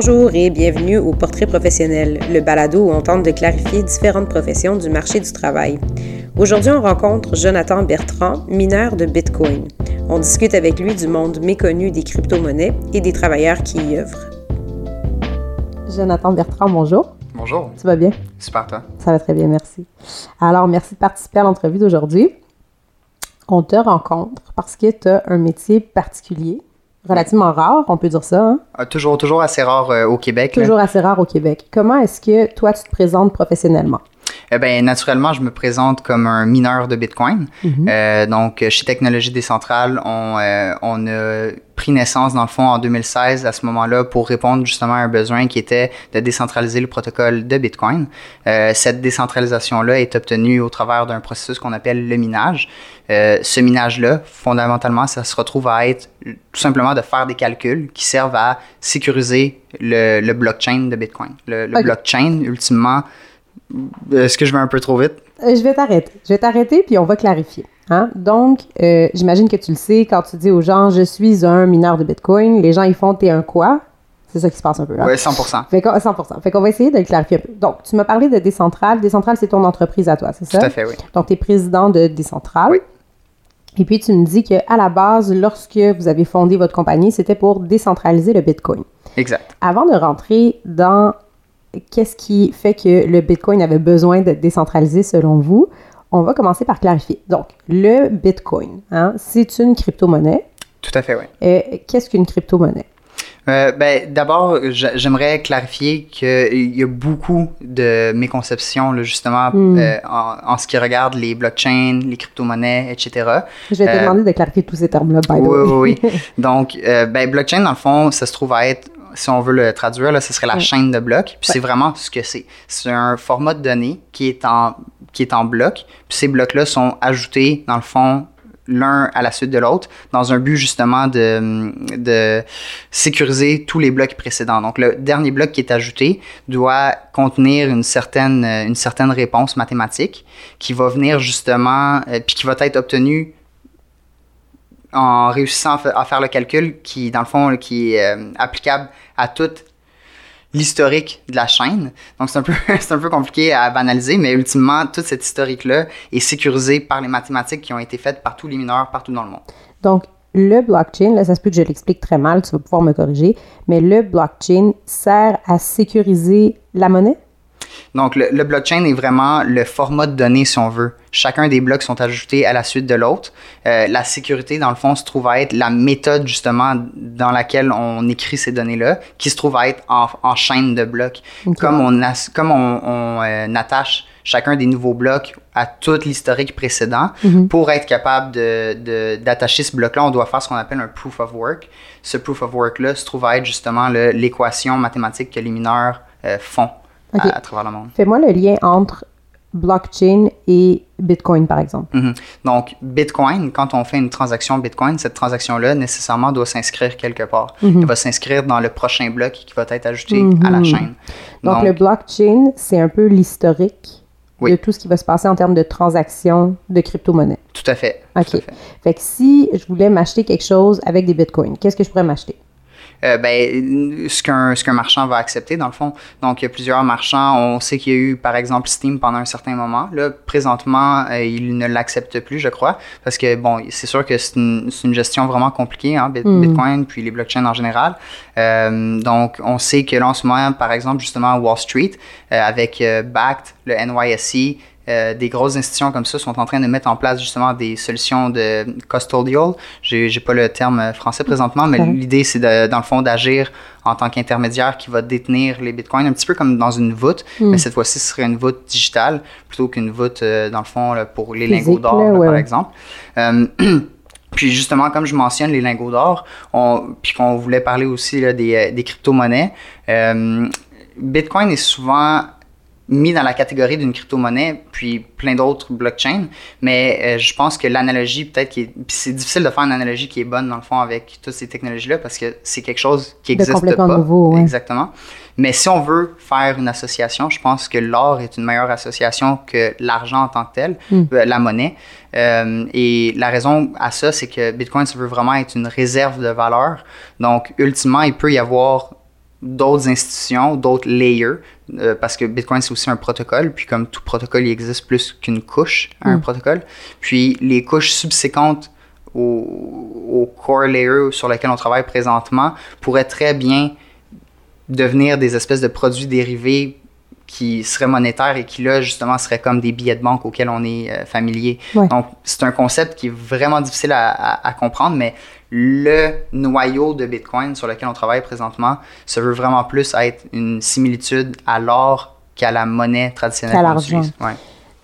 Bonjour et bienvenue au Portrait professionnel, le balado où on tente de clarifier différentes professions du marché du travail. Aujourd'hui, on rencontre Jonathan Bertrand, mineur de Bitcoin. On discute avec lui du monde méconnu des crypto-monnaies et des travailleurs qui y œuvrent. Jonathan Bertrand, bonjour. Bonjour. Tu vas bien? Super, toi? Ça va très bien, merci. Alors, merci de participer à l'entrevue d'aujourd'hui. On te rencontre parce que tu as un métier particulier relativement rare, on peut dire ça. Hein? Euh, toujours, toujours assez rare euh, au Québec. Toujours assez rare au Québec. Comment est-ce que toi, tu te présentes professionnellement? Eh ben, naturellement, je me présente comme un mineur de Bitcoin. Mhm. euh, donc, chez Technologie Décentrale, on, euh, on a pris naissance, dans le fond, en 2016, à ce moment-là, pour répondre justement à un besoin qui était de décentraliser le protocole de Bitcoin. Euh, cette décentralisation-là est obtenue au travers d'un processus qu'on appelle le minage. Euh, ce minage-là, fondamentalement, ça se retrouve à être tout simplement de faire des calculs qui servent à sécuriser le, le blockchain de Bitcoin. Le, le blockchain, ultimement, est-ce que je vais un peu trop vite? Euh, je vais t'arrêter. Je vais t'arrêter, puis on va clarifier. Hein? Donc, euh, j'imagine que tu le sais, quand tu dis aux gens, je suis un mineur de Bitcoin, les gens, ils font, t'es un quoi? C'est ça qui se passe un peu. Hein? Oui, 100 fait 100 Fait qu'on va essayer de le clarifier un peu. Donc, tu m'as parlé de Décentral. Décentral, c'est ton entreprise à toi, c'est ça? Tout à fait, oui. Donc, tu es président de Décentral. Oui. Et puis, tu me dis qu'à la base, lorsque vous avez fondé votre compagnie, c'était pour décentraliser le Bitcoin. Exact. Avant de rentrer dans qu'est-ce qui fait que le Bitcoin avait besoin d'être décentralisé selon vous? On va commencer par clarifier. Donc, le Bitcoin, hein, c'est une crypto-monnaie. Tout à fait, oui. Et qu'est-ce qu'une crypto-monnaie? Euh, ben, D'abord, j'aimerais clarifier qu'il y a beaucoup de méconceptions, là, justement, mm. euh, en, en, ce qui regarde les blockchains, les crypto-monnaies, etc. Je vais te euh, demander de clarifier tous ces termes-là, by oui, Oui, oui. Donc, ben, blockchain, dans le fond, ça se trouve à être si on veut le traduire, là, ce serait la chaîne de blocs. Puis c'est vraiment ce que c'est. C'est un format de données qui est en, qui est en blocs. Puis ces blocs-là sont ajoutés, dans le fond, l'un à la suite de l'autre, dans un but justement de, de sécuriser tous les blocs précédents. Donc le dernier bloc qui est ajouté doit contenir une certaine, une certaine réponse mathématique qui va venir justement, euh, puis qui va être obtenue en réussissant à faire le calcul qui, dans le fond, qui est euh, applicable à toute l'historique de la chaîne. Donc, c'est un, peu, un peu compliqué à banaliser, mais ultimement, toute cette historique-là est sécurisée par les mathématiques qui ont été faites par tous les mineurs partout dans le monde. Donc, le blockchain, là, ça se peut que je l'explique très mal, tu vas pouvoir me corriger, mais le blockchain sert à sécuriser la monnaie? Donc, le, blockchain est vraiment le format de données, si on veut. Chacun des blocs sont ajoutés à la suite de l'autre. Euh, la sécurité, dans le fond, se trouve à être la méthode, justement, dans laquelle on écrit ces données-là, qui se trouve à être en, chaîne de blocs. Comme on, comme on, euh, attache chacun des nouveaux blocs à tout l'historique précédent. Mhm. Pour être capable d'attacher de, ce bloc-là, on doit faire ce qu'on appelle un proof of work. Ce proof of work-là se trouve à être justement l'équation mathématique que les mineurs euh, font à, travers le monde. Fais-moi le lien entre blockchain et Bitcoin, par exemple. Mhm. Donc, Bitcoin, quand on fait une transaction Bitcoin, cette transaction-là, nécessairement, doit s'inscrire quelque part. Mhm. Elle va s'inscrire dans le prochain bloc qui va être ajouté à la mhm. chaîne. Donc, le blockchain, c'est un peu l'historique de tout ce qui va se passer en termes de transactions de crypto-monnaie. Tout à fait. OK. Tout à fait. fait que si je voulais m'acheter quelque chose avec des bitcoins, qu'est-ce que je pourrais m'acheter? Euh, ben, ce qu'un qu'un marchand va accepter dans le fond. Donc il y a plusieurs marchands. On sait qu'il y a eu par exemple Steam pendant un certain moment. Là présentement euh, il ne l'accepte plus je crois parce que bon c'est sûr que c'est une, une, gestion vraiment compliquée hein, mm. Bitcoin puis les blockchains en général. Euh, donc on sait que là en ce moment par exemple justement Wall Street avec Backed le NYSE euh, des grosses institutions comme ça sont en train de mettre en place justement des solutions de custodial. J'ai, j'ai pas le terme français présentement, mais l'idée c'est dans le fond d'agir en tant qu'intermédiaire qui va détenir les bitcoins, un petit peu comme dans une voûte, hmm. mais cette fois-ci ce serait une voûte digitale plutôt qu'une voûte euh, dans le fond pour les lingots d'or par exemple. Euh, puis justement, comme je mentionne les lingots d'or, puis qu'on voulait parler aussi là, des, des crypto-monnaies, Bitcoin est souvent mis dans la catégorie d'une crypto-monnaie, puis plein d'autres blockchains. Mais euh, je pense que l'analogie, peut-être, qui c'est difficile de faire une analogie qui est bonne, dans le fond, avec toutes ces technologies-là, parce que c'est quelque chose qui n'existe pas. Nouveau, Exactement. Mais si on veut faire une association, je pense que l'or est une meilleure association que l'argent en tant que tel, hmm. euh, la monnaie. Euh, et la raison à ça, c'est que Bitcoin, ça veut vraiment être une réserve de valeur. Donc, ultimement, il peut y avoir d'autres institutions, d'autres layers, euh, parce que Bitcoin, c'est aussi un protocole, puis comme tout protocole, il existe plus qu'une couche à un Mm. protocole. Puis les couches subséquentes au, au core layer sur lequel on travaille présentement pourraient très bien devenir des espèces de produits dérivés qui seraient monétaires et qui là justement seraient comme des billets de banque auxquels on est euh, familier. Ouais. Donc c'est un concept qui est vraiment difficile à, à- à comprendre, mais le noyau de Bitcoin sur lequel on travaille présentement se veut vraiment plus être une similitude à l'or qu'à la monnaie traditionnelle qu'on l'argent. Ouais.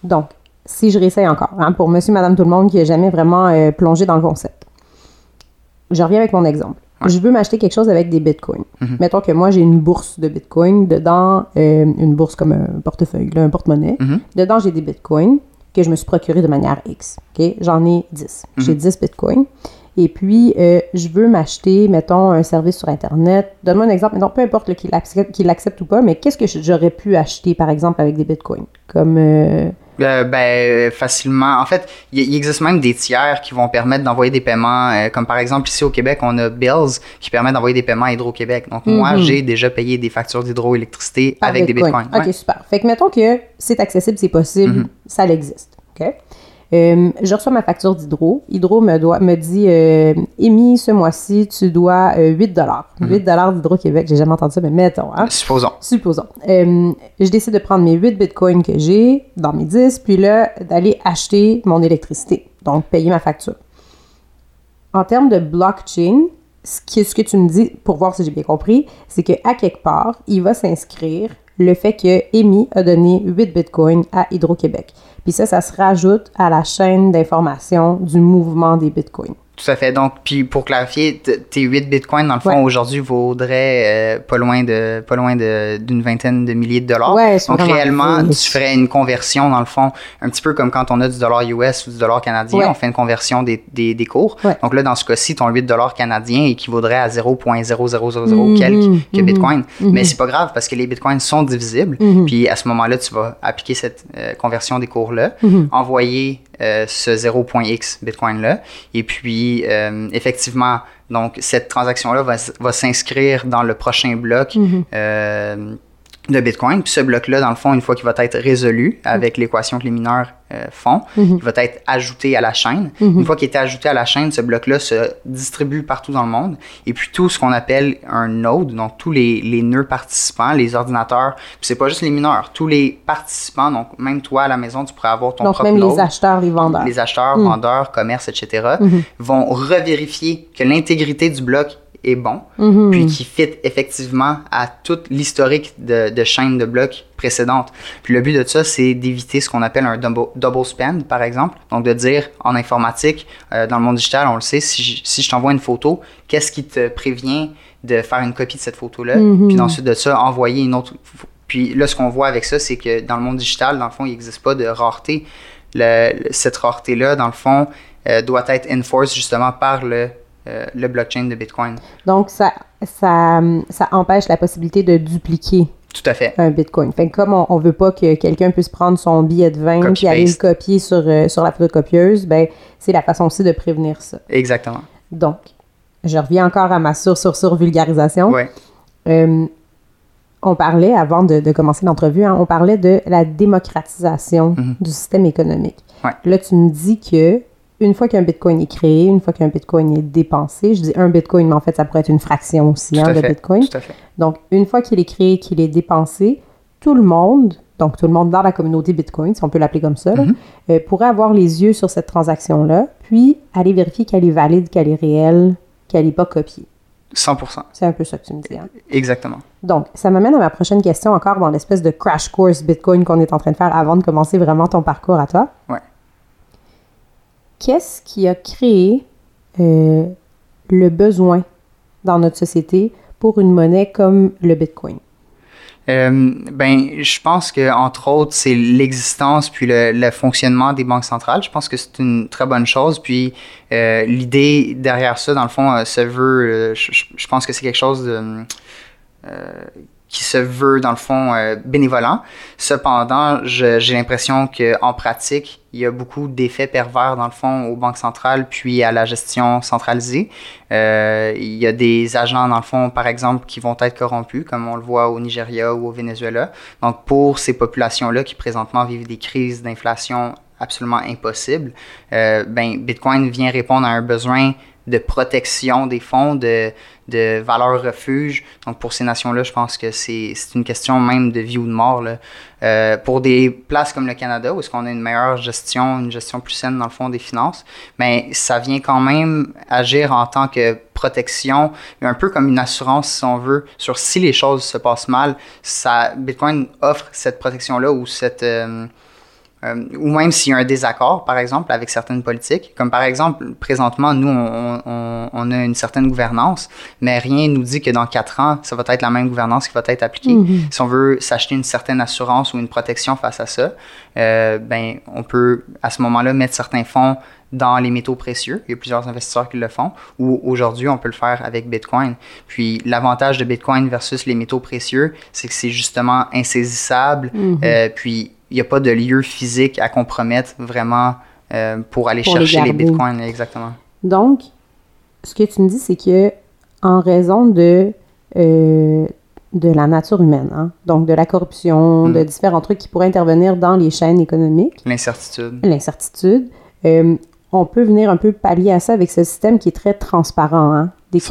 Donc, si je réessaye encore, hein, pour monsieur, madame, tout le monde qui n'a jamais vraiment euh, plongé dans le concept. Je reviens avec mon exemple. Ouais. Je veux m'acheter quelque chose avec des bitcoins. Mhm. Mettons que moi, j'ai une bourse de bitcoin. Dedans, euh, une bourse comme un portefeuille, là, un porte-monnaie. Mhm. Dedans, j'ai des bitcoins que je me suis procuré de manière X. ok? J'en ai 10. Mhm. J'ai 10 bitcoins. Et puis, euh, je veux m'acheter, mettons, un service sur Internet. Donne-moi un exemple, mettons, peu importe qu'il l'accepte ou pas, mais qu'est-ce que j'aurais pu acheter, par exemple, avec des bitcoins? Comme. euh, Euh, ben, facilement. En fait, il existe même des tiers qui vont permettre d'envoyer des paiements, euh, comme par exemple ici au Québec, on a Bills qui permet d'envoyer des paiements à Hydro-Québec. Donc, moi, Mhm. j'ai déjà payé des factures d'hydroélectricité avec des bitcoins. OK, Ouais. super. Fait que mettons que c'est accessible, c'est possible, Mhm. ça existe. OK? Euh, je reçois ma facture d'Hydro. Hydro me, doit, me dit euh, Amy, ce mois-ci, tu dois euh, 8 Mhm. 8 d'Hydro-Québec. J'ai jamais entendu ça, mais mettons. Hein? Supposons. Supposons. Euh, je décide de prendre mes 8 bitcoins que j'ai dans mes 10, puis là, d'aller acheter mon électricité. Donc, payer ma facture. En termes de blockchain, ce, qui, ce que tu me dis, pour voir si j'ai bien compris, c'est qu'à quelque part, il va s'inscrire le fait que Amy a donné 8 bitcoins à Hydro-Québec. Puis ça, ça se rajoute à la chaîne d'information du mouvement des bitcoins. Tout à fait. Donc, puis pour clarifier, tes 8 bitcoins, dans le fond, Ouais. aujourd'hui, vaudraient euh, pas loin de pas loin de- d'une vingtaine de milliers de dollars. Ouais, Donc, réellement, tu ferais une conversion, dans le fond, un petit peu comme quand on a du dollar US ou du dollar canadien, Ouais. on fait une conversion des, des, des cours. Donc là, dans ce cas-ci, ton 8 dollars canadien équivaudrait à 0.0000 Mhm, quelques que bitcoin. mhm. Mais c'est pas grave parce que les bitcoins sont divisibles. Mhm. Puis à ce moment-là, tu vas appliquer cette euh, conversion des cours-là, Mhm. envoyer euh, ce 0.x bitcoin-là. Et puis, euh, effectivement, donc cette transaction-là va, s'inscrire dans le prochain bloc Mhm. euh, de bitcoin. Puis ce bloc-là, dans le fond, une fois qu'il va être résolu avec l'équation que les mineurs euh, font, Mhm. il va être ajouté à la chaîne. Mhm. Une fois qu'il est ajouté à la chaîne, ce bloc-là se distribue partout dans le monde. Et puis tout ce qu'on appelle un node, donc tous les, les nœuds participants, les ordinateurs, puis c'est pas juste les mineurs, tous les participants, donc même toi à la maison, tu pourrais avoir ton Donc, propre même node. les acheteurs, les vendeurs. Les acheteurs, Mm. vendeurs, commerces, etc., Mhm. vont revérifier que l'intégrité du bloc est bon, Mhm. puis qui fit effectivement à tout l'historique de, de chaîne de blocs précédentes. Puis le but de ça, c'est d'éviter ce qu'on appelle un double, double spend, par exemple. Donc de dire en informatique, euh, dans le monde digital, on le sait, si je, si je t'envoie une photo, qu'est-ce qui te prévient de faire une copie de cette photo-là, Mhm. puis ensuite de ça, envoyer une autre. Puis là, ce qu'on voit avec ça, c'est que dans le monde digital, dans le fond, il n'existe pas de rareté. Le- cette rareté-là, dans le fond, euh, doit être enforced justement par le, euh, le blockchain de Bitcoin. Donc, ça, ça, ça empêche la possibilité de dupliquer Tout à fait. un bitcoin. Fait que comme on, ne veut pas que quelqu'un puisse prendre son billet de vin Copy puis aller le copier sur, euh, sur la photocopieuse, ben, c'est la façon aussi de prévenir ça. Exactement. Donc, je reviens encore à ma sur sur sur vulgarisation. Ouais. Euh, on parlait, avant de, de commencer l'entrevue, hein, on parlait de la démocratisation Mhm. du système économique. Ouais. Là, tu me dis que une fois qu'un bitcoin est créé, une fois qu'un bitcoin est dépensé, je dis un bitcoin, mais en fait, ça pourrait être une fraction aussi hein, de fait. bitcoin. Tout à fait. Donc, une fois qu'il est créé, qu'il est dépensé, tout le monde, donc tout le monde dans la communauté Bitcoin, si on peut l'appeler comme ça, là, Mhm. euh, pourrait avoir les yeux sur cette transaction-là, puis aller vérifier qu'elle est valide, qu'elle est réelle, qu'elle n'est pas copiée. 100%. C'est un peu ça que tu me dis. hein. Exactement. Donc, ça m'amène à ma prochaine question, encore dans l'espèce de crash course Bitcoin qu'on est en train de faire avant de commencer vraiment ton parcours à toi. Ouais. Qu'est-ce qui a créé euh, le besoin dans notre société pour une monnaie comme le Bitcoin? Euh, ben, je pense que entre autres, c'est l'existence puis le, fonctionnement des banques centrales. Je pense que c'est une très bonne chose. Puis euh, l'idée derrière ça, dans le fond, euh, se veut. je, pense que c'est quelque chose de, qui se veut, dans le fond, euh. Cependant, j'ai l'impression qu'en pratique, il y a beaucoup d'effets pervers, dans le fond, aux banques centrales, puis à la gestion centralisée. Euh, il y a des agents, dans le fond, par exemple, qui vont être corrompus, comme on le voit au Nigeria ou au Venezuela. Donc, pour ces populations-là qui présentement vivent des crises d'inflation absolument impossibles, euh, ben, Bitcoin vient répondre à un besoin de protection des fonds, de, de valeur refuge. Donc pour ces nations-là, je pense que c'est une question même de vie ou de mort. Là. Euh, pour des places comme le Canada, où est-ce qu'on a une meilleure gestion, une gestion plus saine dans le fond des finances, mais ça vient quand même agir en tant que protection, un peu comme une assurance si on veut, sur si les choses se passent mal, ça, Bitcoin offre cette protection-là ou cette... Euh, euh, ou même s'il y a un désaccord, par exemple, avec certaines politiques. Comme par exemple, présentement, nous, on, on, a une certaine gouvernance, mais rien ne nous dit que dans quatre ans, ça va être la même gouvernance qui va être appliquée. Mm-hmm. Si on veut s'acheter une certaine assurance ou une protection face à ça, euh, ben, on peut à ce moment-là mettre certains fonds dans les métaux précieux. Il y a plusieurs investisseurs qui le font. Ou aujourd'hui, on peut le faire avec Bitcoin. Puis l'avantage de Bitcoin versus les métaux précieux, c'est que c'est justement insaisissable. Mm-hmm. euh, puis n'y a pas de lieu physique à compromettre vraiment euh, pour aller chercher les, bitcoins. Exactement. Donc, ce que tu me dis, c'est que en raison de, euh, de la nature humaine, hein, donc de la corruption, de mm. différents trucs qui pourraient intervenir dans les chaînes économiques. L'incertitude. L'incertitude. Euh, on peut venir un peu pallier à ça avec ce système qui est très transparent, hein, des,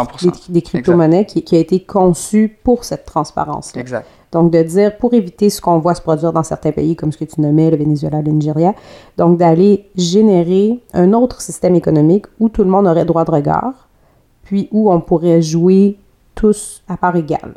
des, crypto-monnaies qui, qui, a été conçu pour cette transparence. -là. Exact. Donc, de dire, pour éviter ce qu'on voit se produire dans certains pays, comme ce que tu nommais, le Venezuela, le Nigeria, donc d'aller générer un autre système économique où tout le monde aurait droit de regard, puis où on pourrait jouer tous à part égale.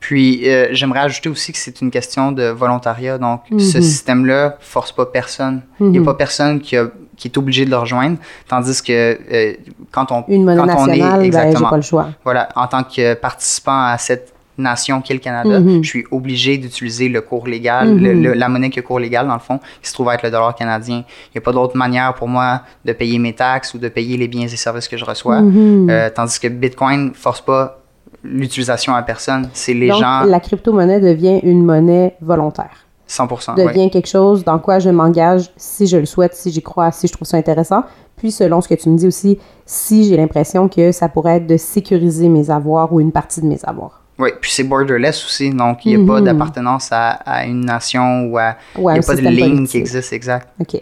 Puis, euh, j'aimerais ajouter aussi que c'est une question de volontariat. Donc, ce mhm. système-là force pas personne. Il n'y a mhm. pas personne qui, qui est obligé de le rejoindre. Tandis que euh, quand on, une monnaie quand nationale, on est exactement, ben, pas le choix. Voilà, en tant que participant à cette nation qui est le Canada, mhm. je suis obligé d'utiliser le cours légal, mhm. la monnaie qui est cours légal, dans le fond, qui se trouve être le dollar canadien. Il n'y a pas d'autre manière pour moi de payer mes taxes ou de payer les biens et services que je reçois. Mhm. Euh, tandis que Bitcoin ne force pas l'utilisation à personne. C'est les Donc, gens. La crypto-monnaie devient une monnaie volontaire. 100% devient quelque chose dans quoi je m'engage si je le souhaite, si j'y crois, si je trouve ça intéressant. Puis, selon ce que tu me dis aussi, si j'ai l'impression que ça pourrait être de sécuriser mes avoirs ou une partie de mes avoirs. Oui, puis c'est borderless aussi, donc il n'y a pas mhm. d'appartenance à, une nation ou à. il n'y a pas de ligne qui existe, exact. OK.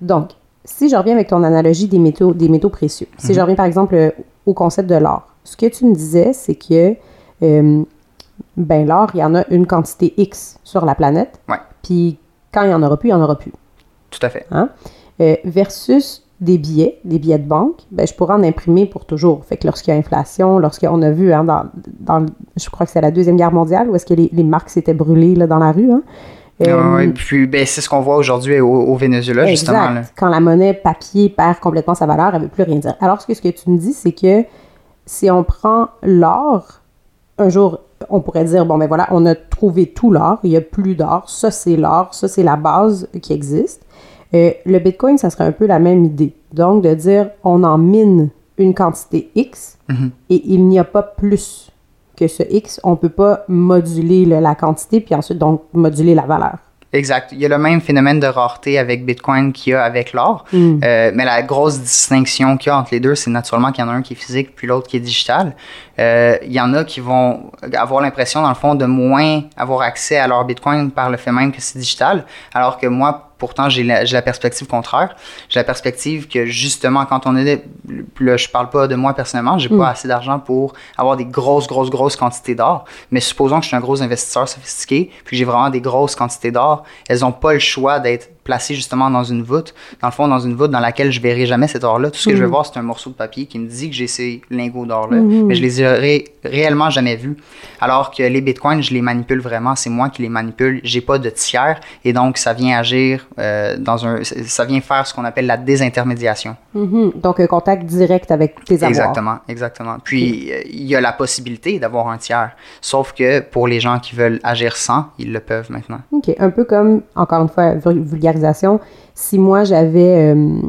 Donc, si je reviens avec ton analogie des métaux, des métaux précieux, si je mhm. reviens par exemple au concept de l'or, ce que tu me disais, c'est que euh, ben l'or, il y en a une quantité X sur la planète. Ouais. Puis quand il n'y en aura plus, il n'y en aura plus. Tout à fait. Hein? Euh, versus des billets, des billets de banque, ben, je pourrais en imprimer pour toujours. Fait que lorsqu'il y a inflation, lorsqu'on a vu, hein, dans, dans, je crois que c'est la Deuxième Guerre mondiale, où est-ce que les, les marques s'étaient brûlées là, dans la rue. Hein. Euh, puis ben, c'est ce qu'on voit aujourd'hui au, Venezuela, justement. Là. Quand la monnaie papier perd complètement sa valeur, elle ne veut plus rien dire. Alors, ce que, ce que tu me dis, c'est que si on prend l'or, un jour, on pourrait dire, bon, ben voilà, on a trouvé tout l'or, il n'y a plus d'or, ça c'est l'or, ça c'est la base qui existe. Euh, le Bitcoin, ça serait un peu la même idée. Donc, de dire, on en mine une quantité X mhm. et il n'y a pas plus que ce X. On ne peut pas moduler la quantité puis ensuite, donc, moduler la valeur. Exact. Il y a le même phénomène de rareté avec Bitcoin qu'il y a avec l'or. Mm. Euh, mais la grosse distinction qu'il y a entre les deux, c'est naturellement qu'il y en a un qui est physique puis l'autre qui est digital. Euh, il y en a qui vont avoir l'impression, dans le fond, de moins avoir accès à leur Bitcoin par le fait même que c'est digital, alors que moi, Pourtant, j'ai la, la, perspective contraire. J'ai la perspective que justement, quand on est. Là, je parle pas de moi personnellement, j'ai pas hmm. assez d'argent pour avoir des grosses, grosses, grosses quantités d'or. Mais supposons que je suis un gros investisseur sophistiqué, puis j'ai vraiment des grosses quantités d'or, elles ont pas le choix d'être placé justement dans une voûte, dans le fond, dans une voûte dans laquelle je verrai jamais cet or-là. Tout ce que je vais mm. voir, c'est un morceau de papier qui me dit que j'ai ces lingots d'or-là, mm-hmm. mais je les aurais réellement jamais vus. Alors que les bitcoins, je les manipule vraiment, c'est moi qui les manipule, j'ai pas de tiers, et donc ça vient agir euh, dans un. Ça vient faire ce qu'on appelle la désintermédiation. Mm-hmm. Donc un contact direct avec tes avoirs. Exactement, exactement. Puis euh, il y a la possibilité d'avoir un tiers, sauf que pour les gens qui veulent agir sans, ils le peuvent maintenant. OK, un peu comme, encore une fois, vulgaire si moi j'avais, euh,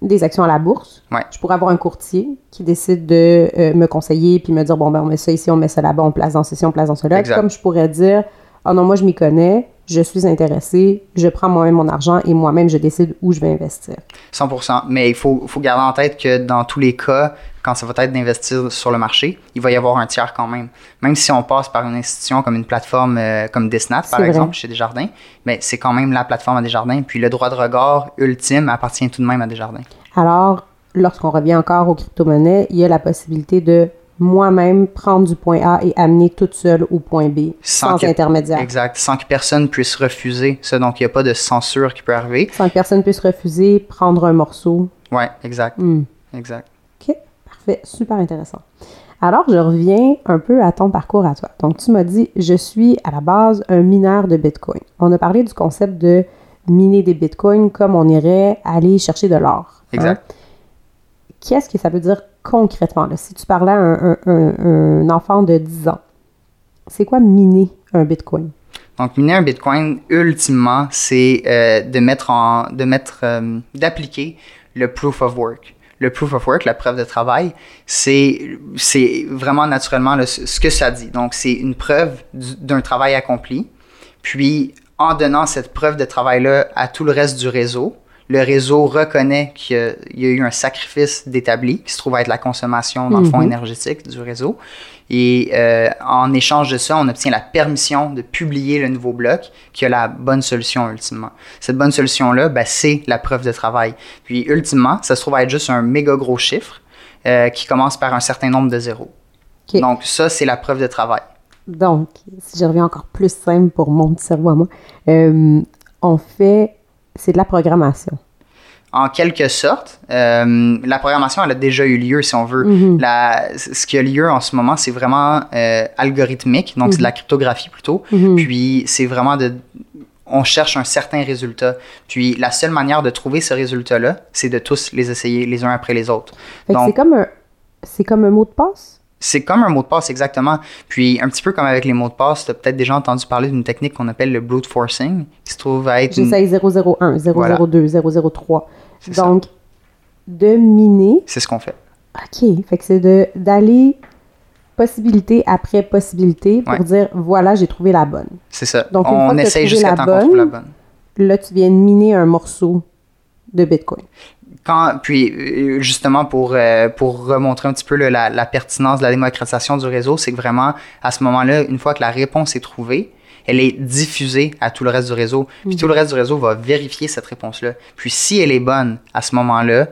des actions à la bourse. Ouais. Je pourrais avoir un courtier qui décide de euh, me conseiller puis me dire bon, ben, on met ça ici, on met ça là-bas, on place dans ceci, on place dans cela. Exact. Comme je pourrais dire ah non, moi, je m'y connais, je suis intéressé, je prends moi-même mon argent et moi-même, je décide où je vais investir. 100%. Mais il faut, faut garder en tête que dans tous les cas, quand ça va être d'investir sur le marché, il va y avoir un tiers quand même. Même si on passe par une institution comme une plateforme euh, comme Desnat, par exemple, vrai. chez Desjardins, mais c'est quand même la plateforme à Desjardins. Puis le droit de regard ultime appartient tout de même à Desjardins. Alors, lorsqu'on revient encore aux crypto-monnaies, il y a la possibilité de moi-même prendre du point A et amener toute seule au point B, sans, intermédiaire. Exact. Sans que personne puisse refuser ça. Donc, il n'y a pas de censure qui peut arriver. Sans que personne puisse refuser, prendre un morceau. Ouais, exact. Hmm. Exact. OK, parfait, super intéressant. Alors, je reviens un peu à ton parcours à toi. Donc, tu m'as dit, je suis à la base un mineur de Bitcoin. On a parlé du concept de miner des Bitcoins comme on irait aller chercher de l'or. hein? Exact. Qu'est-ce que ça veut dire concrètement? là? Si tu parlais à un, un- un- un enfant de 10 ans, c'est quoi miner un Bitcoin? Donc, miner un Bitcoin, ultimement, c'est euh, de mettre en, de mettre, euh, d'appliquer le proof of work. Le proof of work, la preuve de travail, c'est, c'est vraiment naturellement ce que ça dit. Donc, c'est une preuve du- d'un travail accompli. Puis, en donnant cette preuve de travail-là à tout le reste du réseau, le réseau reconnaît qu'il y a, eu un sacrifice d'établi, qui se trouve être la consommation, dans le fond, Mhm. énergétique du réseau. Et euh, en échange de ça, on obtient la permission de publier le nouveau bloc qui a la bonne solution ultimement. Cette bonne solution-là, ben, c'est la preuve de travail. Puis ultimement, ça se trouve être juste un méga gros chiffre euh, qui commence par un certain nombre de zéros. Donc ça, c'est la preuve de travail. Donc, si je reviens encore plus simple pour mon petit cerveau à moi, euh, on fait, c'est de la programmation. En quelque sorte, euh, la programmation, elle a déjà eu lieu, si on veut. Mhm. La- ce qui a lieu en ce moment, c'est vraiment euh, algorithmique, donc c'est de la cryptographie plutôt. Mhm. Puis c'est vraiment de. On cherche un certain résultat. Puis la seule manière de trouver ce résultat-là, c'est de tous les essayer les uns après les autres. C'est comme un, comme un mot de passe? C'est comme un mot de passe, exactement. Puis un petit peu comme avec les mots de passe, tu as peut-être déjà entendu parler d'une technique qu'on appelle le brute forcing, qui se trouve à être. une- J'essaye 001, 002, 003. C'est ça. Donc, de miner, C'est ce qu'on fait. OK, fait que c'est d'aller possibilité après possibilité pour Ouais. dire, voilà, j'ai trouvé la bonne. C'est ça. Donc, une fois on que essaye jusqu'à temps qu'on trouve la bonne. Là, tu viens de miner un morceau de Bitcoin. Quand, puis euh, justement pour, euh, pour remontrer un petit peu la, la pertinence de la démocratisation du réseau, c'est que vraiment à ce moment-là, une fois que la réponse est trouvée, elle est diffusée à tout le reste du réseau. Puis tout le reste du réseau va vérifier cette réponse-là. Puis si elle est bonne à ce moment-là,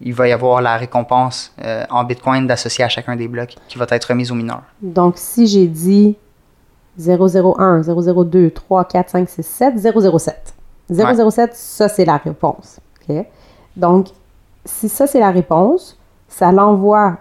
il va y avoir la récompense euh, en Bitcoin d'associer à chacun des blocs qui va être remise au mineur. Donc, si j'ai dit 001, 002, 3, 4, 5, 6, 7, 007. 007, ça, c'est la réponse. OK? Donc, si ça, c'est la réponse, ça l'envoie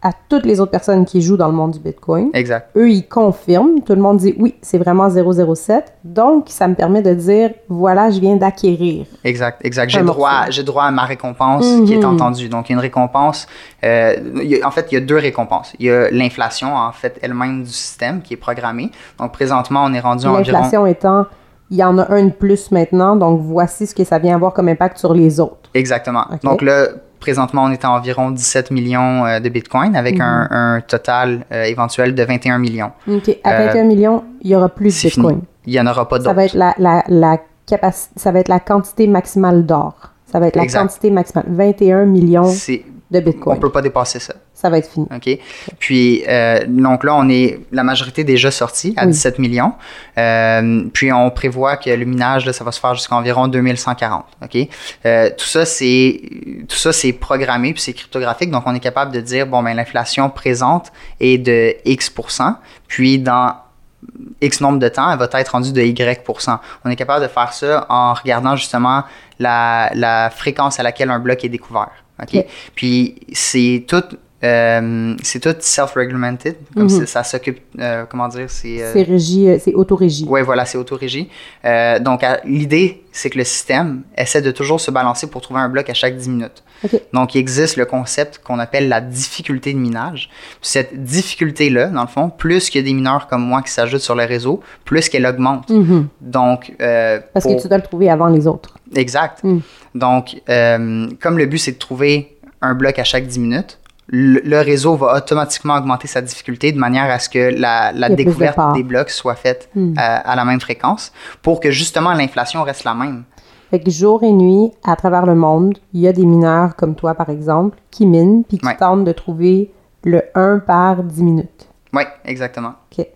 à toutes les autres personnes qui jouent dans le monde du Bitcoin. Exact. Eux, ils confirment. Tout le monde dit oui, c'est vraiment 007. Donc, ça me permet de dire voilà, je viens d'acquérir. Exact, exact. J'ai droit, j'ai droit à ma récompense Mhm. qui est entendue. Donc, il y a une récompense. euh, a- en fait, il y a deux récompenses. Il y a l'inflation, en fait, elle-même du système qui est programmée. Donc, présentement, on est rendu à environ. L'inflation étant, il y en a un de plus maintenant. Donc, voici ce que ça vient avoir comme impact sur les autres. Exactement. Donc, là, présentement, on est à environ 17 millions euh, de Bitcoin avec Mhm. un, un total euh, éventuel de 21 millions. OK. À Euh, 21 millions, il n'y aura plus de C'est Bitcoin. fini. Il n'y en aura pas Ça d'autres. va être la, la, la capaci- ça va être la quantité maximale d'or. Ça va être la Exact. quantité maximale. 21 millions de On Bitcoin. ne peut pas dépasser ça. Ça va être fini. OK? Puis, euh, donc là, on est la majorité déjà sortie à Oui. 17 millions. Euh, puis, on prévoit que le minage, là, ça va se faire jusqu'à environ 2140. OK? Euh, tout ça, c'est tout ça, c'est programmé puis c'est cryptographique. Donc, on est capable de dire, bon, ben, l'inflation présente est de X puis dans X nombre de temps, elle va être rendue de Y On est capable de faire ça en regardant justement la, la fréquence à laquelle un bloc est découvert. OK? Puis c'est tout euh, c'est tout self-regulated, comme Mhm. ça s'occupe, euh, comment dire, c'est... euh, C'est régi, c'est autorégie. oui, voilà, c'est autorégie. Donc, l'idée, c'est que le système essaie de toujours se balancer pour trouver un bloc à chaque 10 minutes. Donc, il existe le concept qu'on appelle la difficulté de minage. Puis cette difficulté-là, dans le fond, plus qu'il y a des mineurs comme moi qui s'ajoutent sur le réseau, plus qu'elle augmente. Mhm. Donc, Parce pour- que tu dois le trouver avant les autres. Exact. Mm. Donc, comme le but, c'est de trouver un bloc à chaque 10 minutes, le, le réseau va automatiquement augmenter sa difficulté de manière à ce que la, de découverte des blocs soit faite Mm. à, à la même fréquence pour que justement l'inflation reste la même. Fait que jour et nuit, à travers le monde, il y a des mineurs comme toi, par exemple, qui minent puis qui Ouais. tentent de trouver le 1 par 10 minutes. Oui, exactement. OK.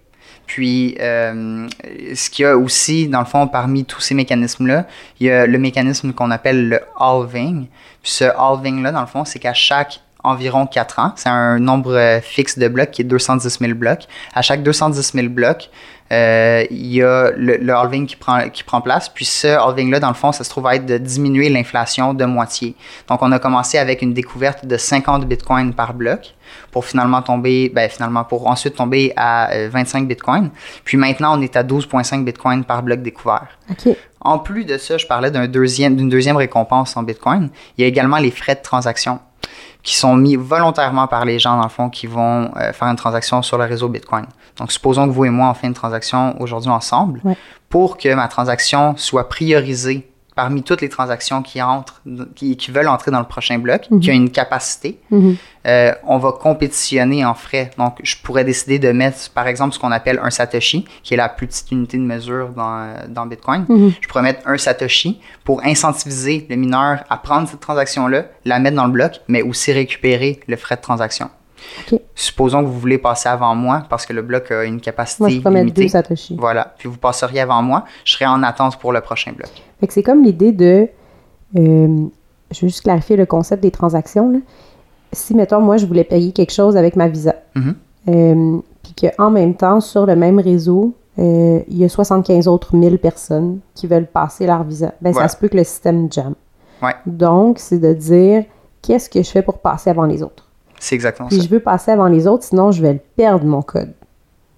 Puis, euh, ce qu'il y a aussi, dans le fond, parmi tous ces mécanismes-là, il y a le mécanisme qu'on appelle le halving. Puis ce halving-là, dans le fond, c'est qu'à chaque environ 4 ans, c'est un nombre euh, fixe de blocs qui est 210 000 blocs. À chaque 210 000 blocs, euh, il y a le, le halving qui prend, qui prend place. Puis ce halving-là, dans le fond, ça se trouve à être de diminuer l'inflation de moitié. Donc, on a commencé avec une découverte de 50 bitcoins par bloc pour finalement tomber, ben finalement, pour ensuite tomber à euh, 25 bitcoins. Puis maintenant, on est à 12,5 bitcoins par bloc découvert. OK. En plus de ça, je parlais d'un deuxième, d'une deuxième récompense en bitcoin. Il y a également les frais de transaction qui sont mis volontairement par les gens, dans le fond, qui vont euh, faire une transaction sur le réseau Bitcoin. Donc, supposons que vous et moi, on fait une transaction aujourd'hui ensemble. Ouais. Pour que ma transaction soit priorisée parmi toutes les transactions qui entrent, qui, qui veulent entrer dans le prochain bloc, Mhm. qui a une capacité, Mhm. Euh, on va compétitionner en frais. Donc, je pourrais décider de mettre, par exemple, ce qu'on appelle un Satoshi, qui est la plus petite unité de mesure dans, euh, dans Bitcoin. Mhm. Je pourrais mettre un Satoshi pour incentiviser le mineur à prendre cette transaction-là, la mettre dans le bloc, mais aussi récupérer le frais de transaction. Supposons que vous voulez passer avant moi parce que le bloc a une capacité Moi, je peux mettre limitée. deux Satoshi. Voilà. Puis vous passeriez avant moi, je serais en attente pour le prochain bloc. C'est comme l'idée de. euh, je veux juste clarifier le concept des transactions. là. Si, mettons, moi, je voulais payer quelque chose avec ma Visa, euh, puis qu'en même temps, sur le même réseau, euh, il y a 75 autres 1000 personnes qui veulent passer leur Visa, ben Ouais. ça se peut que le système. Ouais. Donc, c'est de dire qu'est-ce que je fais pour passer avant les autres? C'est exactement Puis ça. je veux passer avant les autres, sinon je vais le perdre, mon code.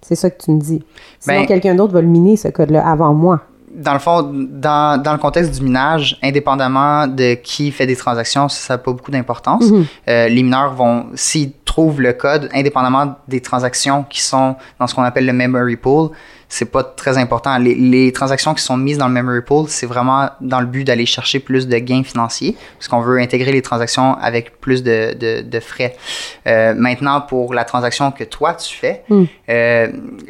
C'est ça que tu me dis. Sinon, Ben- quelqu'un d'autre va le miner, ce code-là, avant moi. Dans le fond, dans, dans le contexte du minage, indépendamment de qui fait des transactions, ça n'a pas beaucoup d'importance. Mhm. Euh, les mineurs vont, s'ils trouvent le code, indépendamment des transactions qui sont dans ce qu'on appelle le memory pool, c'est pas très important. Les, les transactions qui sont mises dans le memory pool, c'est vraiment dans le but d'aller chercher plus de gains financiers, parce qu'on veut intégrer les transactions avec plus de, de, de frais. Euh, maintenant, pour la transaction que toi tu fais, Mm. euh,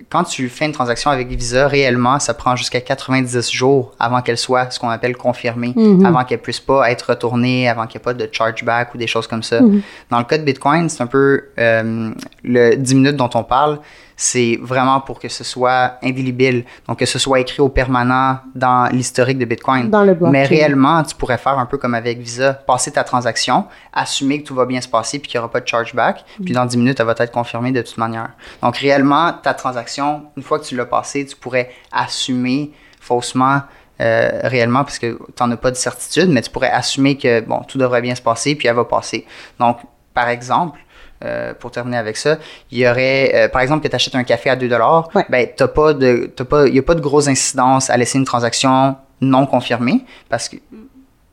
quand tu fais une transaction avec Visa, réellement, ça prend jusqu'à 90 jours avant qu'elle soit ce qu'on appelle confirmée, Mhm. avant qu'elle puisse pas être retournée, avant qu'il n'y ait pas de chargeback ou des choses comme ça. Mhm. Dans le cas de Bitcoin, c'est un peu euh, le 10 minutes dont on parle, c'est vraiment pour que ce soit indélébile, donc que ce soit écrit au permanent dans l'historique de Bitcoin. Dans le. Mais réellement, tu pourrais faire un peu comme avec Visa, passer ta transaction, assumer que tout va bien se passer puis qu'il n'y aura pas de chargeback, puis dans 10 minutes, elle va être confirmée de toute manière. Donc réellement, ta transaction, une fois que tu l'as passée, tu pourrais assumer faussement euh, réellement parce que tu n'en as pas de certitude, mais tu pourrais assumer que bon, tout devrait bien se passer puis elle va passer. Donc, par exemple, euh, pour terminer avec ça, il y aurait, euh, par exemple, que tu achètes un café à 2 Ouais. ben, t'as pas de, t'as pas, il n'y a pas de grosse incidence à laisser une transaction non confirmée parce que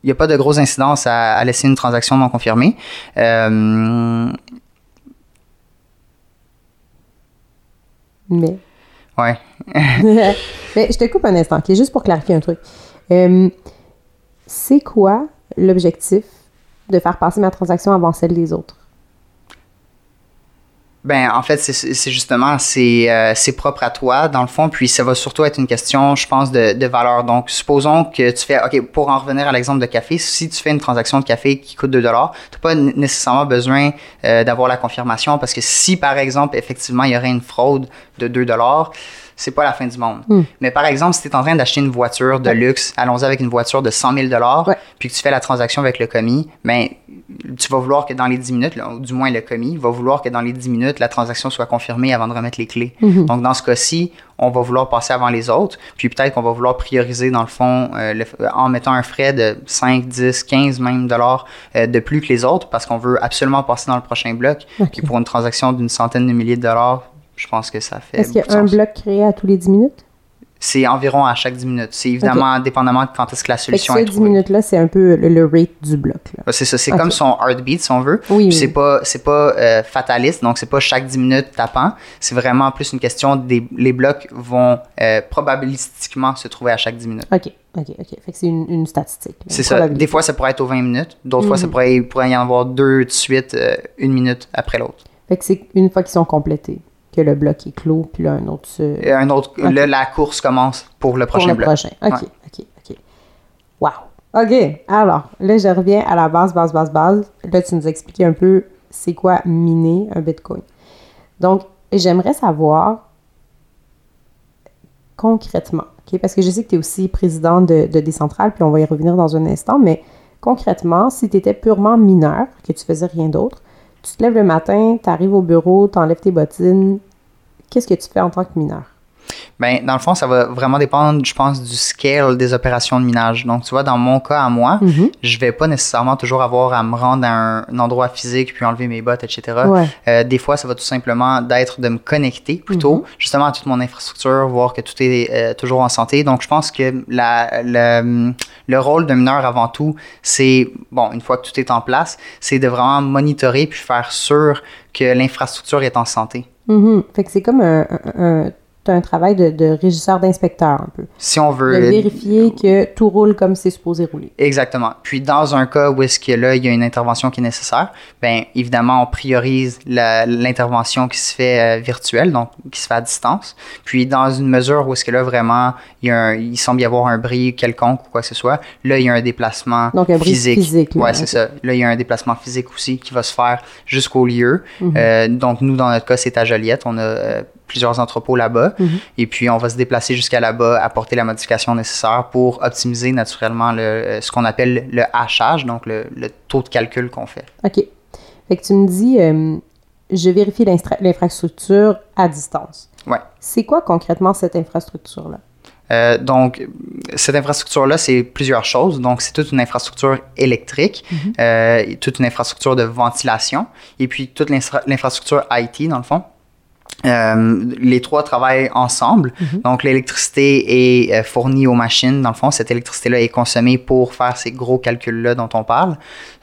il n'y a pas de grosse incidence à, à laisser une transaction non confirmée. Euh, Mais. ouais. Mais je te coupe un instant, ok, juste pour clarifier un truc. C'est quoi l'objectif de faire passer ma transaction avant celle des autres? Ben, en fait, c'est- justement, c'est euh, propre à toi, dans le fond, puis ça va surtout être une question, je pense, de, de valeur. Donc, supposons que tu fais, OK, pour en revenir à l'exemple de café, si tu fais une transaction de café qui coûte 2 tu n'as pas nécessairement besoin euh, d'avoir la confirmation, parce que si, par exemple, effectivement, il y aurait une fraude de 2 c'est pas la fin du monde. Hmm. Mais par exemple, si tu es en train d'acheter une voiture de luxe, allons-y avec une voiture de 100 000 Ouais. puis que tu fais la transaction avec le commis, ben, tu vas vouloir que dans les 10 minutes, là, ou du moins le commis, va vouloir que dans les 10 minutes, la transaction soit confirmée avant de remettre les clés. Mhm. Donc, dans ce cas-ci, on va vouloir passer avant les autres, puis peut-être qu'on va vouloir prioriser, dans le fond, euh, le- en mettant un frais de 5, 10, 15 même dollars euh, de plus que les autres, parce qu'on veut absolument passer dans le prochain bloc. Puis pour une transaction d'une centaine de milliers de dollars, je pense que ça fait Est-ce qu'il y a un sens. bloc créé à tous les 10 minutes? C'est environ à chaque 10 minutes. C'est évidemment dépendamment de quand est-ce que la Fait que solution ce est 10 trouvée. minutes-là, c'est un peu le, le rate du bloc. C'est ça, c'est comme son heartbeat si on veut. Oui, c'est pas c'est pas euh, fataliste, donc c'est pas chaque 10 minutes tapant. C'est vraiment plus une question des les blocs vont euh, probabilistiquement se trouver à chaque 10 minutes. OK, OK, OK. Fait que c'est une, une statistique. C'est ça. Des fois, ça pourrait être aux 20 minutes. D'autres fois, ça Mhm. pourrait, il pourrait y en avoir deux de suite, euh, une minute après l'autre. Fait que c'est une fois qu'ils sont complétés que le bloc est clos, puis là, un autre se... Un autre, là, la course commence pour le pour prochain le bloc. prochain. OK, Ouais. OK, OK. Wow. OK, alors, là, je reviens à la base, base, base, base. Là, tu nous expliquais un peu c'est quoi miner un Bitcoin. Donc, j'aimerais savoir concrètement, OK? Parce que je sais que tu es aussi président de, de Décentral, puis on va y revenir dans un instant, mais concrètement, si tu étais purement mineur, que tu faisais rien d'autre, tu te lèves le matin, tu arrives au bureau, tu enlèves tes bottines, qu'est-ce que tu fais en tant que mineur? Ben, dans le fond, ça va vraiment dépendre, je pense, du scale des opérations de minage. Donc, tu vois, dans mon cas à moi, Mhm. je vais pas nécessairement toujours avoir à me rendre à un, un endroit physique puis enlever mes bottes, etc. Ouais. Euh, des fois, ça va tout simplement d'être de me connecter plutôt, Mhm. justement à toute mon infrastructure, voir que tout est euh, toujours en santé. Donc, je pense que la, le, le rôle d'un mineur avant tout, c'est, bon, une fois que tout est en place, c'est de vraiment monitorer puis faire sûr que l'infrastructure est en santé. Mhm. Fait que c'est comme un, un, un travail de, de régisseur d'inspecteur un peu. Si on veut... De vérifier que tout roule comme c'est supposé rouler. Exactement. Puis dans un cas où est-ce que là, il y a une intervention qui est nécessaire, bien évidemment, on priorise l'intervention qui se fait euh, virtuelle, donc qui se fait à distance. Puis dans une mesure où est-ce que là, vraiment, il, y a un- il semble y avoir un bris quelconque ou quoi que ce soit, là, il y a un déplacement Donc, un bris physique. physique, ok. c'est ça. Là, il y a un déplacement physique aussi qui va se faire jusqu'au lieu. Mhm. Euh, donc nous, dans notre cas, c'est à Joliette. On a euh, plusieurs entrepôts là-bas. Mhm. Et puis, on va se déplacer jusqu'à là-bas, apporter la modification nécessaire pour optimiser naturellement le, euh, ce qu'on appelle le hachage, donc le, le taux de calcul qu'on fait. OK. Fait que tu me dis, euh, je vérifie l'infrastructure à distance. Ouais. C'est quoi concrètement cette infrastructure-là? Euh, donc, cette infrastructure-là, c'est plusieurs choses. Donc, c'est toute une infrastructure électrique, euh, et toute une infrastructure de ventilation, et puis toute l'infra- l'infrastructure IT, dans le fond. Euh, les trois travaillent ensemble. Donc, l'électricité est euh, fournie aux machines. Dans le fond, cette électricité-là est consommée pour faire ces gros calculs-là dont on parle.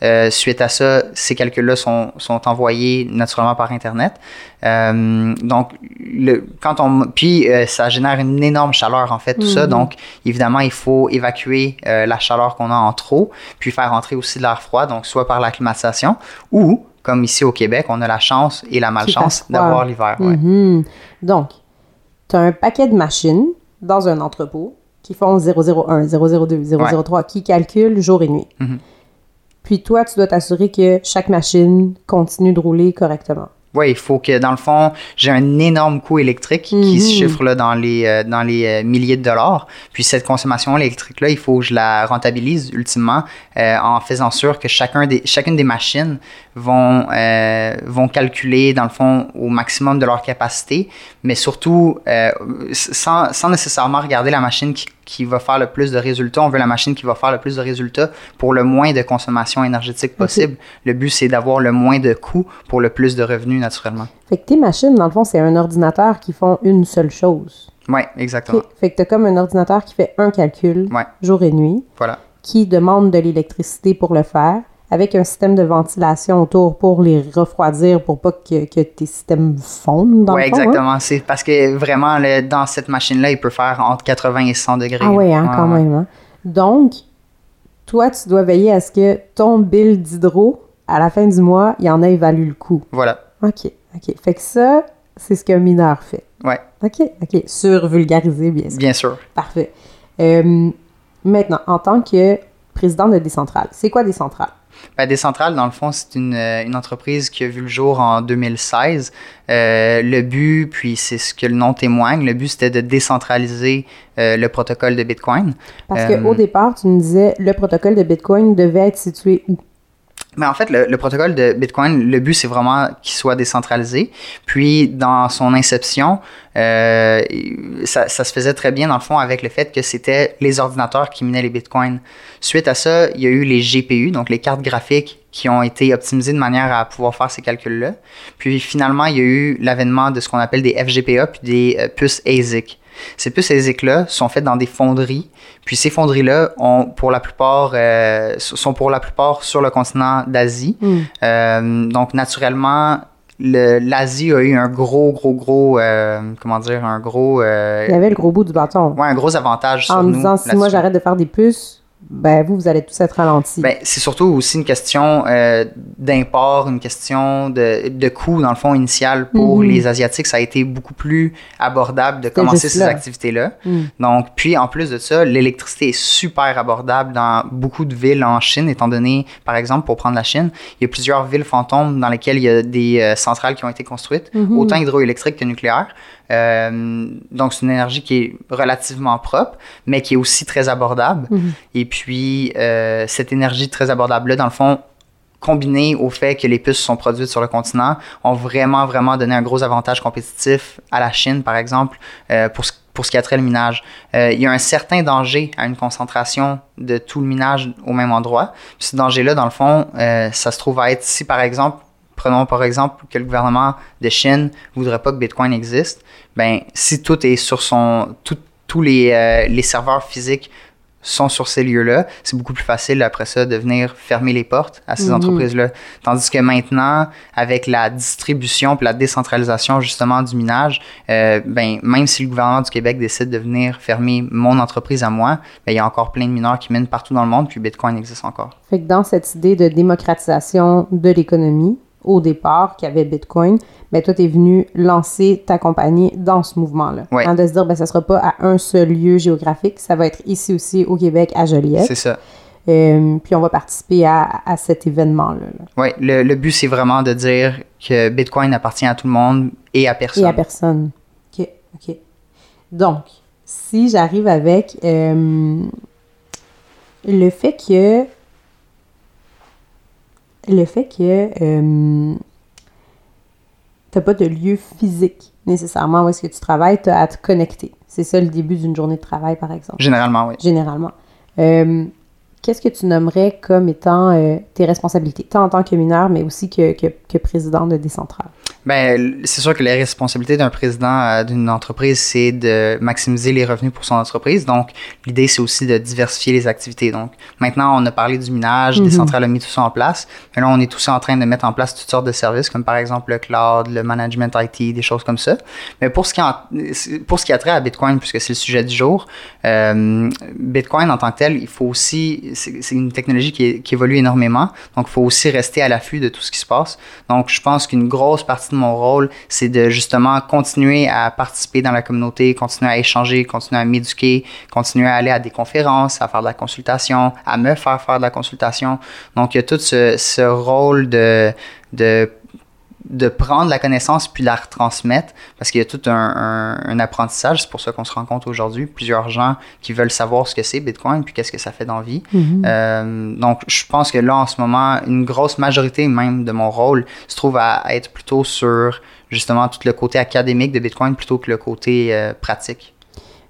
Euh, suite à ça, ces calculs-là sont, sont envoyés naturellement par Internet. Donc, le, quand on, puis ça génère une énorme chaleur en fait, tout ça. Mhm. Donc, évidemment, il faut évacuer la chaleur qu'on a en trop, puis faire entrer aussi de l'air froid, donc soit par la climatisation ou, comme ici au Québec, on a la chance et la malchance d'avoir l'hiver. ouais. Mhm. Donc, tu as un paquet de machines dans un entrepôt qui font 001, 002, 003, qui calculent jour et nuit. Mhm. Puis toi, tu dois t'assurer que chaque machine continue de rouler correctement. Oui, il faut que, dans le fond, j'ai un énorme coût électrique qui Mhm. se chiffre là, dans les, euh, dans les euh, milliers de dollars. Puis cette consommation électrique-là, il faut que je la rentabilise ultimement euh, en faisant sûr que chacun des, chacune des machines vont, euh, vont calculer, dans le fond, au maximum de leur capacité, mais surtout euh, sans, sans nécessairement regarder la machine qui, qui va faire le plus de résultats. On veut la machine qui va faire le plus de résultats pour le moins de consommation énergétique possible. Le but, c'est d'avoir le moins de coûts pour le plus de revenus, naturellement. Fait que tes machines, dans le fond, c'est un ordinateur qui font une seule chose. Oui, exactement. OK. Fait que tu as comme un ordinateur qui fait un calcul Ouais. jour et nuit, Voilà. qui demande de l'électricité pour le faire, avec un système de ventilation autour pour les refroidir pour pas que, que tes systèmes fondent dans Oui, le fond. hein? exactement. C'est parce que vraiment, le- dans cette machine-là, il peut faire entre 80 et 100 degrés. Ah oui, hein, Ouais, quand même. hein. Donc, toi, tu dois veiller à ce que ton bill d'hydro, à la fin du mois, il en ait valu le coup. Voilà. OK, OK. Fait que ça, c'est ce qu'un mineur fait. Ouais, OK, OK. Sur vulgariser, bien sûr. bien sûr. Parfait. Euh, maintenant, en tant que président de Décentrale, c'est quoi Décentrale? Ben, Décentral, dans le fond, c'est une, euh, une, entreprise qui a vu le jour en 2016. Euh, le but, puis c'est ce que le nom témoigne, le but c'était de décentraliser euh, le protocole de Bitcoin. Parce qu'au départ, tu me disais, le protocole de Bitcoin devait être situé où? Mais en fait, le, protocole de Bitcoin, le but, c'est vraiment qu'il soit décentralisé. Puis, dans son inception, euh, ça, se faisait très bien, dans le fond, avec le fait que c'était les ordinateurs qui minaient les Bitcoins. Suite à ça, il y a eu les GPU, donc les cartes graphiques qui ont été optimisées de manière à pouvoir faire ces calculs-là. Puis, finalement, il y a eu l'avènement de ce qu'on appelle des FGPA, puis des euh, puces ASIC. Ces puces ASIC-là sont faites dans des fonderies. Puis ces fonderies-là ont pour la plupart, euh, sont pour la plupart sur le continent d'Asie. Hmm. Euh, donc naturellement, l'Asie a eu un gros, gros, gros, euh, comment dire, un gros... Il y avait le gros bout du bâton. Ouais, un gros avantage sur nous. En disant, si moi j'arrête de faire des puces, ben vous, vous allez tous être ralentis. Ben, c'est surtout aussi une question euh, d'import, une question de, de coût, dans le fond, initial pour mhm. les Asiatiques. Ça a été beaucoup plus abordable de commencer ces activités-là. Mhm. Donc, puis en plus de ça, l'électricité est super abordable dans beaucoup de villes en Chine, étant donné, par exemple, pour prendre la Chine, il y a plusieurs villes fantômes dans lesquelles il y a des euh, centrales qui ont été construites, mhm. autant hydroélectriques que nucléaires. Euh, donc, c'est une énergie qui est relativement propre, mais qui est aussi très abordable. Mhm. Et puis, euh, cette énergie très abordable-là, dans le fond, combinée au fait que les puces sont produites sur le continent, ont vraiment, vraiment donné un gros avantage compétitif à la Chine, par exemple, euh, pour, ce, pour ce qui a trait le minage. il y a un certain danger à une concentration de tout le minage au même endroit. ce danger-là, dans le fond, ça se trouve à être si, par exemple, prenons par exemple que le gouvernement de Chine voudrait pas que Bitcoin existe, ben si tout est sur son, tous les, euh, les serveurs physiques sont sur ces lieux-là, c'est beaucoup plus facile après ça de venir fermer les portes à ces mhm. entreprises-là. Tandis que maintenant, avec la distribution et la décentralisation justement du minage, euh, ben, même si le gouvernement du Québec décide de venir fermer mon entreprise à moi, ben, il y a encore plein de mineurs qui minent partout dans le monde, puis Bitcoin existe encore. Fait que dans cette idée de démocratisation de l'économie, au départ, qui avait Bitcoin, ben toi, tu es venu lancer ta compagnie dans ce mouvement-là. Oui. de se dire, ben, ça ne sera pas à un seul lieu géographique, ça va être ici aussi au Québec, à Joliette. C'est ça. Euh, puis on va participer à, à cet événement-là. Oui, le, le, but, c'est vraiment de dire que Bitcoin appartient à tout le monde et à personne. Et à personne. OK, OK. Donc, si j'arrive avec euh, le fait que le fait que euh, tu n'as pas de lieu physique nécessairement où est-ce que tu travailles, tu as à te connecter. C'est ça le début d'une journée de travail, par exemple. Généralement, oui. Généralement. Euh, qu'est-ce que tu nommerais comme étant euh, tes responsabilités, tant en tant que mineur, mais aussi que, que, que président de Décentrale? Ben, c'est sûr que la responsabilité d'un président euh, d'une entreprise, c'est de maximiser les revenus pour son entreprise. Donc, l'idée, c'est aussi de diversifier les activités. Donc, maintenant, on a parlé du minage, des mhm. centrales ont mis tout ça en place. Mais là, on est tous en train de mettre en place toutes sortes de services, comme par exemple le cloud, le management IT, des choses comme ça. Mais pour ce qui, en, pour ce qui a trait à Bitcoin, puisque c'est le sujet du jour, euh, Bitcoin en tant que tel, il faut aussi, c'est une technologie qui, évolue énormément. Donc, il faut aussi rester à l'affût de tout ce qui se passe. Donc, je pense qu'une grosse partie de mon rôle, c'est de justement continuer à participer dans la communauté, continuer à échanger, continuer à m'éduquer, continuer à aller à des conférences, à faire de la consultation, à me faire faire de la consultation. Donc, il y a tout ce, rôle de de prendre la connaissance puis la retransmettre parce qu'il y a tout un, un, apprentissage. C'est pour ça qu'on se rencontre aujourd'hui. Plusieurs gens qui veulent savoir ce que c'est Bitcoin puis qu'est-ce que ça fait dans la vie. Mm-hmm. euh, donc, je pense que là, en ce moment, une grosse majorité même de mon rôle se trouve à, être plutôt sur justement tout le côté académique de Bitcoin plutôt que le côté euh, pratique.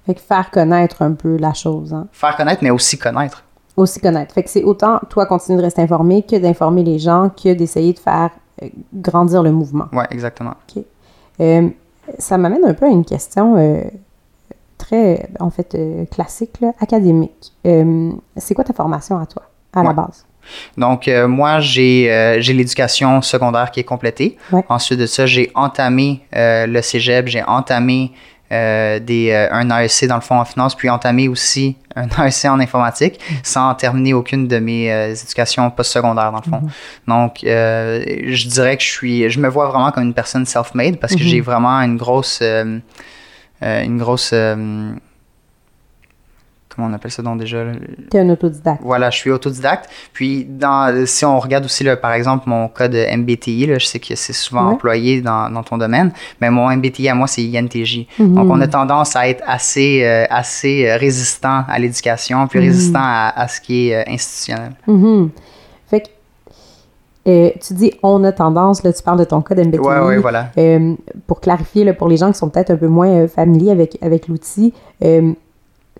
Fait que faire connaître un peu la chose. Hein? Faire connaître, mais aussi connaître. Aussi connaître. Fait que c'est autant, toi, continuer de rester informé que d'informer les gens, que d'essayer de faire grandir le mouvement. Oui, exactement. OK. Euh, ça m'amène un peu à une question euh, très, en fait, classique, académique. c'est quoi ta formation à toi, à la base? Donc, moi, j'ai l'éducation secondaire qui est complétée. Ensuite de ça, j'ai entamé le cégep, j'ai entamé euh, des, euh, un AEC dans le fond en finance, puis entamer aussi un AEC en informatique sans terminer aucune de mes euh, éducations postsecondaires dans le fond. Mm-hmm. Donc, je dirais que je suis, je me vois vraiment comme une personne self-made parce que j'ai mm-hmm. vraiment une grosse, une grosse, comment on appelle ça donc déjà Tu es un autodidacte. Voilà, je suis autodidacte. Puis dans, si on regarde aussi, là, par exemple, mon cas de MBTI, là, je sais que c'est souvent employé dans, dans, ton domaine, mais mon MBTI à moi, c'est INTJ. Mhm. Donc on a tendance à être assez, euh, assez euh, résistant à l'éducation, puis mhm. résistant à, à, ce qui est euh, institutionnel. Mhm. Fait que tu dis on a tendance, là, tu parles de ton cas d'MBTI. Oui, oui, voilà. pour clarifier, là, pour les gens qui sont peut-être un peu moins familiers avec, avec l'outil,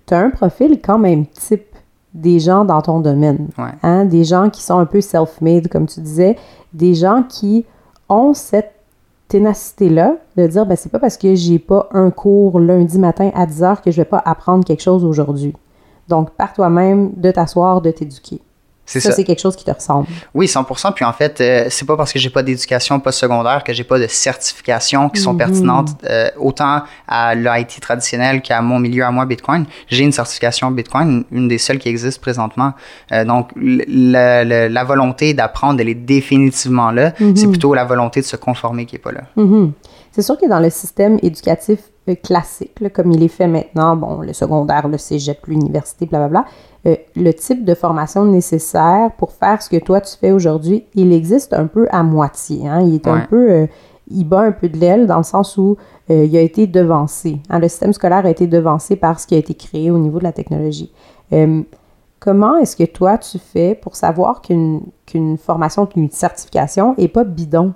tu as un profil quand même type des gens dans ton domaine. Hein? Des gens qui sont un peu self-made, comme tu disais. Des gens qui ont cette ténacité-là de dire, ben, c'est pas parce que j'ai pas un cours lundi matin à 10 heures que je vais pas apprendre quelque chose aujourd'hui. Donc, par toi-même, de t'asseoir, de t'éduquer. Ça, c'est quelque chose qui te ressemble. Oui, 100%. Puis en fait, euh, c'est pas parce que j'ai pas d'éducation postsecondaire que j'ai pas de certifications qui sont mhm. pertinentes euh, autant à l'IT traditionnel qu'à mon milieu à moi Bitcoin. J'ai une certification Bitcoin, une des seules qui existe présentement. Euh, donc, la, volonté d'apprendre, elle est définitivement là. C'est mhm. plutôt la volonté de se conformer qui est pas là. Mhm. C'est sûr que dans le système éducatif classique, comme il est fait maintenant, bon, le secondaire, le cégep, l'université, blablabla, euh, le type de formation nécessaire pour faire ce que toi tu fais aujourd'hui, il existe un peu à moitié. Hein? Il est un peu, euh, il bat un peu de l'aile dans le sens où euh, il a été devancé. Hein? Le système scolaire a été devancé par ce qui a été créé au niveau de la technologie. comment est-ce que toi tu fais pour savoir qu'une qu'une formation, qu'une certification est pas bidon?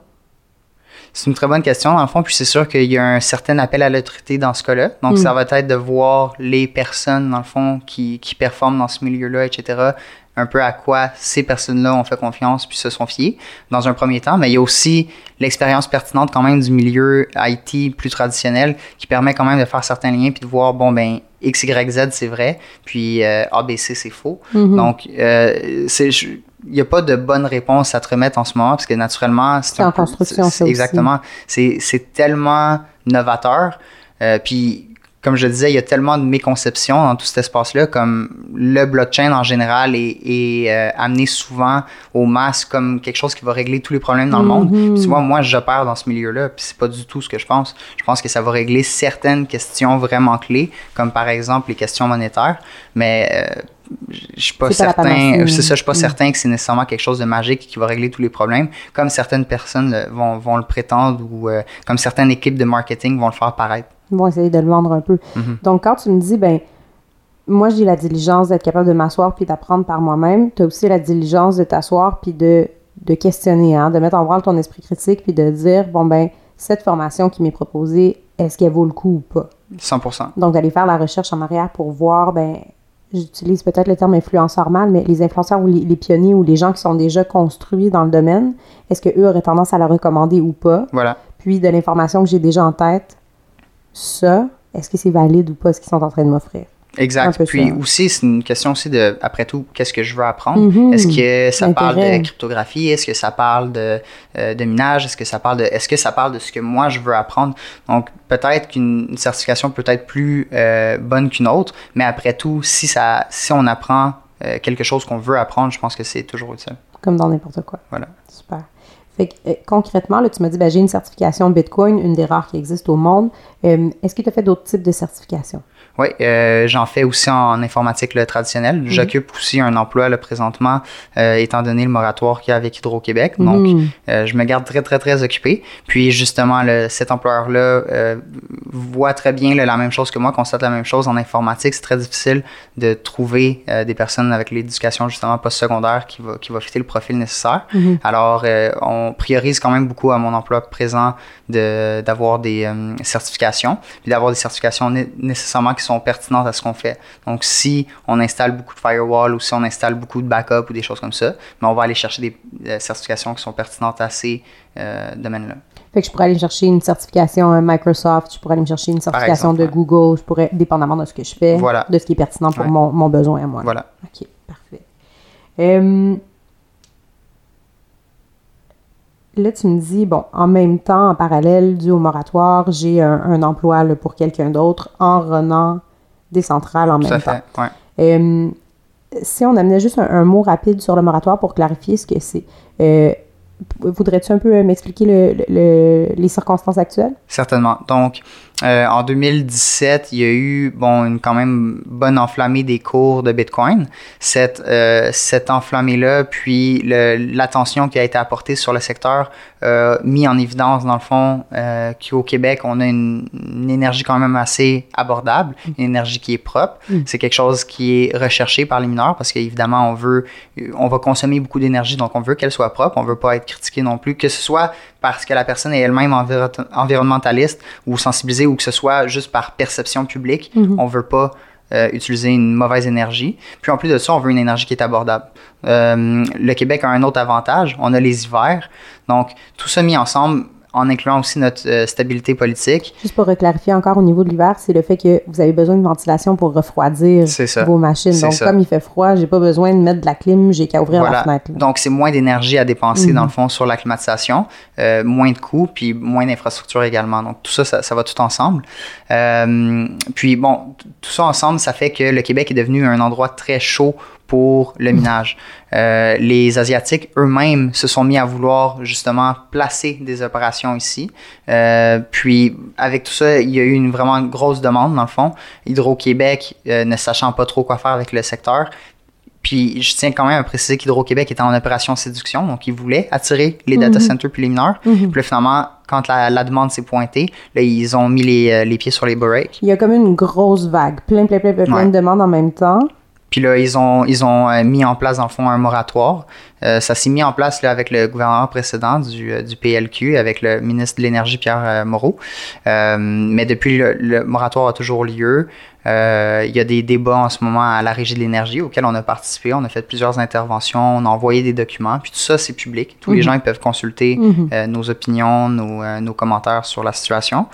C'est une très bonne question, dans le fond. Puis c'est sûr qu'il y a un certain appel à l'autorité dans ce cas-là. Donc, mm. ça va être de voir les personnes, dans le fond, qui, qui performent dans ce milieu-là, etc., un peu à quoi ces personnes-là ont fait confiance puis se sont fiées dans un premier temps. Mais il y a aussi l'expérience pertinente quand même du milieu IT plus traditionnel qui permet quand même de faire certains liens puis de voir, bon, ben, X, Y, Z, c'est vrai, puis euh, ABC, c'est faux. Mm-hmm. Donc, euh, c'est il n'y a pas de bonne réponse à te remettre en ce moment parce que naturellement, c'est en construction. exactement. C'est tellement novateur. Euh, puis, comme je disais, il y a tellement de méconceptions dans tout cet espace-là, comme le blockchain en général est, est euh, amené souvent aux masses comme quelque chose qui va régler tous les problèmes dans le monde. Mm-hmm. Puis, tu vois, moi, j'opère dans ce milieu-là, puis c'est pas du tout ce que je pense. Je pense que ça va régler certaines questions vraiment clés, comme par exemple les questions monétaires, mais euh, je suis pas certain. C'est ça, je suis pas mm. certain que c'est nécessairement quelque chose de magique qui va régler tous les problèmes, comme certaines personnes vont, vont le prétendre ou euh, comme certaines équipes de marketing vont le faire paraître. Ils vont essayer de le vendre un peu. Mm-hmm. Donc, quand tu me dis, ben, moi, j'ai la diligence d'être capable de m'asseoir puis d'apprendre par moi-même, tu as aussi la diligence de t'asseoir puis de, de questionner, hein, de mettre en branle ton esprit critique puis de dire, bon, ben, cette formation qui m'est proposée, est-ce qu'elle vaut le coup ou pas? 100% Donc, d'aller faire la recherche en arrière pour voir, ben, j'utilise peut-être le terme influenceur mal, mais les influenceurs ou les, pionniers ou les gens qui sont déjà construits dans le domaine, est-ce qu'eux auraient tendance à la recommander ou pas? Voilà. Puis de l'information que j'ai déjà en tête, ça, est-ce que c'est valide ou pas ce qu'ils sont en train de m'offrir? Exact. Puis aussi, c'est une question aussi de, après tout, qu'est-ce que je veux apprendre? Mhm. Est-ce que ça parle de cryptographie? Est-ce que ça parle de, euh, de minage? Est-ce que ça parle de, est-ce que ça parle de ce que moi je veux apprendre? Donc, peut-être qu'une certification peut être plus euh, bonne qu'une autre, mais après tout, si ça, si on apprend euh, quelque chose qu'on veut apprendre, je pense que c'est toujours utile. Comme dans n'importe quoi. Voilà. Super. Fait concrètement, là, tu m'as dit, ben, j'ai une certification Bitcoin, une des rares qui existe au monde. Est-ce que tu as fait d'autres types de certifications? Oui, euh, j'en fais aussi en informatique le traditionnel. Mhm. J'occupe aussi un emploi là, présentement, euh, étant donné le moratoire qu'il y a avec Hydro-Québec. Donc, mhm. euh, je me garde très, très, très occupé. Puis, justement, le, cet employeur-là voit très bien la même chose que moi, constate la même chose en informatique. C'est très difficile de trouver des personnes avec l'éducation, justement, postsecondaire qui va, qui va fitter le profil nécessaire. Mhm. Alors, on priorise quand même beaucoup à mon emploi présent d'avoir des certifications, puis d'avoir des certifications nécessairement qui sont pertinentes à ce qu'on fait. Donc, si on installe beaucoup de firewall ou si on installe beaucoup de backup ou des choses comme ça, mais on va aller chercher des euh, certifications qui sont pertinentes à ces euh, domaines-là. Fait que je pourrais aller chercher une certification euh, Microsoft, je pourrais aller me chercher une certification de Google, je pourrais, dépendamment de ce que je fais, de ce qui est pertinent pour mon, mon, besoin à moi. Voilà. OK, parfait. Euh, là, tu me dis, bon, en même temps, en parallèle, dû au moratoire, j'ai un, emploi pour quelqu'un d'autre en renant des centrales en même temps. Euh, si on amenait juste un, mot rapide sur le moratoire pour clarifier ce que c'est, euh, voudrais-tu un peu m'expliquer le, les circonstances actuelles? Certainement. Donc, euh, en 2017, il y a eu bon, une quand même bonne enflammée des cours de Bitcoin. Cette, euh, cette enflammée-là, puis l'attention qui a été apportée sur le secteur, euh, mis en évidence, dans le fond, qu'au Québec, on a une, énergie quand même assez abordable, une énergie qui est propre. Mm. C'est quelque chose qui est recherché par les mineurs parce qu'évidemment, on veut, on va consommer beaucoup d'énergie, donc on veut qu'elle soit propre. On veut pas être critiqué non plus, que ce soit parce que la personne est elle-même environnementaliste ou sensibilisée ou que ce soit juste par perception publique. Mm-hmm. On veut pas euh, utiliser une mauvaise énergie. Puis en plus de ça, on veut une énergie qui est abordable. Euh, le Québec a un autre avantage, on a les hivers. Donc tout ça mis ensemble, en incluant aussi notre euh, stabilité politique. Juste pour clarifier encore au niveau de l'hiver, c'est le fait que vous avez besoin de ventilation pour refroidir vos machines. Donc, comme il fait froid, j'ai pas besoin de mettre de la clim, j'ai qu'à ouvrir la fenêtre. Donc, c'est moins d'énergie à dépenser, dans le mhm. fond, sur la climatisation, euh, moins de coûts, puis moins d'infrastructures également. Donc, tout ça, ça, va tout ensemble. Euh, puis, bon, tout ça ensemble, ça fait que le Québec est devenu un endroit très chaud pour le minage. Euh, les Asiatiques eux-mêmes se sont mis à vouloir justement placer des opérations ici. Euh, puis avec tout ça, il y a eu une vraiment grosse demande dans le fond. Hydro-Québec, euh, ne sachant pas trop quoi faire avec le secteur, puis je tiens quand même à préciser qu'Hydro-Québec était en opération séduction, donc ils voulaient attirer les data mhm. centers puis les mineurs. Mhm. Puis finalement, quand la, demande s'est pointée, là, ils ont mis les, les, pieds sur les breaks. Il y a comme une grosse vague, plein, plein, plein, plein, de demandes en même temps. Puis là, ils ont, ils ont euh, mis en place, dans le fond, un moratoire. Euh, ça s'est mis en place là, avec le gouvernement précédent du, euh, du PLQ, avec le ministre de l'Énergie, Pierre Moreau. mais depuis, le, moratoire a toujours lieu. il y a des débats en ce moment à la Régie de l'énergie auxquels on a participé. On a fait plusieurs interventions, on a envoyé des documents. Puis tout ça, c'est public. Tous les mhm. gens ils peuvent consulter mhm. nos opinions, nos, nos commentaires sur la situation.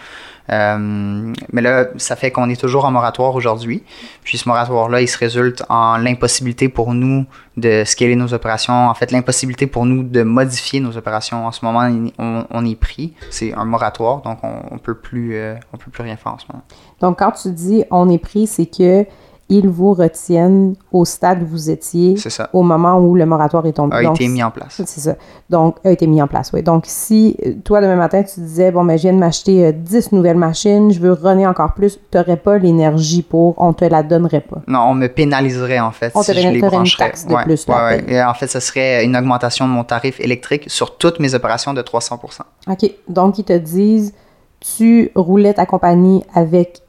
Euh, mais là, ça fait qu'on est toujours en moratoire aujourd'hui. Puis ce moratoire-là, il se résulte en l'impossibilité pour nous de scaler nos opérations. En fait, l'impossibilité pour nous de modifier nos opérations. En ce moment, on, est pris. C'est un moratoire, donc on ne peut, euh, peut plus rien faire en ce moment. Donc, quand tu dis on est pris, c'est que ils vous retiennent au stade où vous étiez au moment où le moratoire est tombé. A été mis en place. C'est ça. Donc, a été mis en place, oui. Donc, si euh, toi, demain matin, tu disais, bon, mais je viens de m'acheter 10 euh, nouvelles machines, je veux runner encore plus, tu n'aurais pas l'énergie pour, on te la donnerait pas. Non, on me pénaliserait, en fait, on si te je les une taxe de plus. Et en fait, ce serait une augmentation de mon tarif électrique sur toutes mes opérations de 300% OK. Donc, ils te disent, tu roulais ta compagnie avec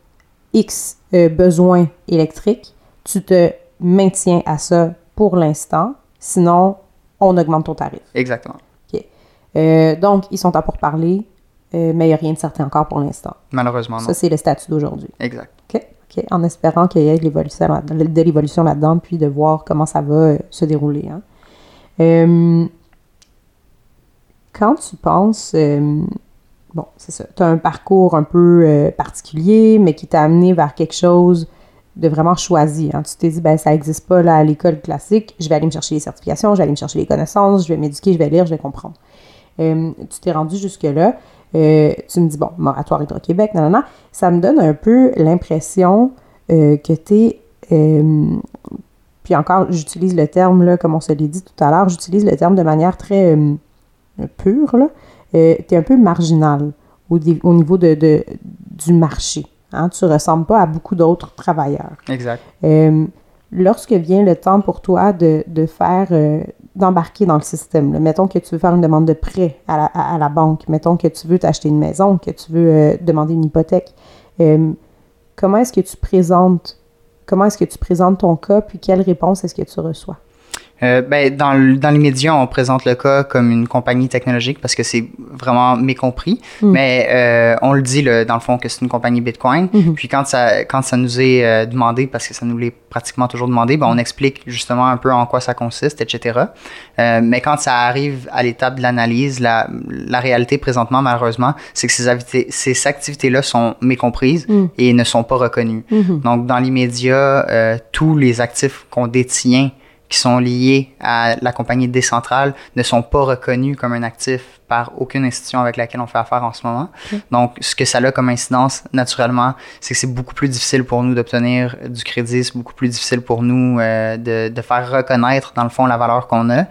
X euh, besoins électriques, tu te maintiens à ça pour l'instant. Sinon, on augmente ton tarif. Exactement. OK. Euh, donc, ils sont à pour parler, euh, mais il n'y a rien de certain encore pour l'instant. Malheureusement, non. Ça, c'est le statut d'aujourd'hui. Exact. OK. OK. En espérant qu'il y ait de l'évolution là-dedans, puis de voir comment ça va se dérouler. Hein. quand tu penses bon, c'est ça. Tu as un parcours un peu euh, particulier, mais qui t'a amené vers quelque chose de vraiment choisi. Hein. Tu t'es dit, ben, ça n'existe pas là, à l'école classique, je vais aller me chercher les certifications, je vais aller me chercher les connaissances, je vais m'éduquer, je vais lire, je vais comprendre. Euh, tu t'es rendu jusque-là. Euh, tu me dis, bon, moratoire Hydro-Québec, non, non, non. Ça me donne un peu l'impression que tu es. puis encore, j'utilise le terme, là, comme on se l'est dit tout à l'heure, j'utilise le terme de manière très pure, là. Euh, tu es un peu marginal au, niveau de, du marché. Hein? Tu ne ressembles pas à beaucoup d'autres travailleurs. Exact. Euh, lorsque vient le temps pour toi de, faire, euh, d'embarquer dans le système, mettons que tu veux faire une demande de prêt à la, banque, mettons que tu veux t'acheter une maison, que tu veux demander une hypothèque, comment est-ce que tu présentes comment est-ce que tu présentes ton cas, puis quelle réponse est-ce que tu reçois? Euh, ben, dans, dans les médias, on présente le cas comme une compagnie technologique parce que c'est vraiment mécompris. Hmm. Mais euh, on le dit dans le fond que c'est une compagnie Bitcoin. Hmm. Puis quand ça, quand ça nous est euh, demandé, parce que ça nous l'est pratiquement toujours demandé, ben, on explique justement un peu en quoi ça consiste, etc. mais quand ça arrive à l'étape de l'analyse, la, la réalité présentement, malheureusement, c'est que ces, ces activités-là sont mécomprises hmm. et ne sont pas reconnues. Donc, dans les médias, tous les actifs qu'on détient qui sont liés à la compagnie décentrale ne sont pas reconnus comme un actif par aucune institution avec laquelle on fait affaire en ce moment. Donc, ce que ça a comme incidence, naturellement, c'est que c'est beaucoup plus difficile pour nous d'obtenir du crédit, c'est beaucoup plus difficile pour nous euh, de, de, faire reconnaître, dans le fond, la valeur qu'on a.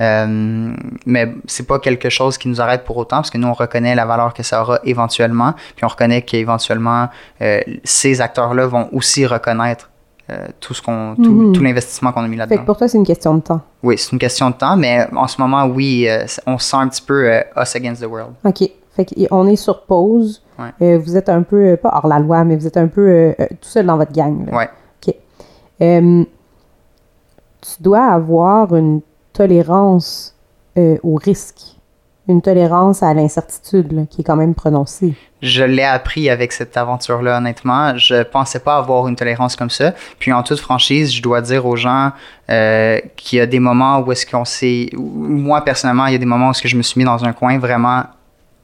Euh, mais c'est pas quelque chose qui nous arrête pour autant, parce que nous, on reconnaît la valeur que ça aura éventuellement, puis on reconnaît qu'éventuellement, euh, ces acteurs-là vont aussi reconnaître euh, tout ce qu'on, tout, mhm. tout l'investissement qu'on a mis là-dedans. Fait que pour toi, c'est une question de temps. Oui, c'est une question de temps, mais en ce moment, oui, euh, on sent un petit peu euh, us against the world. OK. Fait qu'on est sur pause. vous êtes un peu, pas hors la loi, mais vous êtes un peu tout seul dans votre gang. Oui. OK. tu dois avoir une tolérance au risque une tolérance à l'incertitude qui est quand même prononcée. Je l'ai appris avec cette aventure-là, honnêtement. Je pensais pas avoir une tolérance comme ça. Puis en toute franchise, je dois dire aux gens euh, qu'il y a des moments où est-ce qu'on s'est... Moi, personnellement, il y a des moments où est-ce que je me suis mis dans un coin vraiment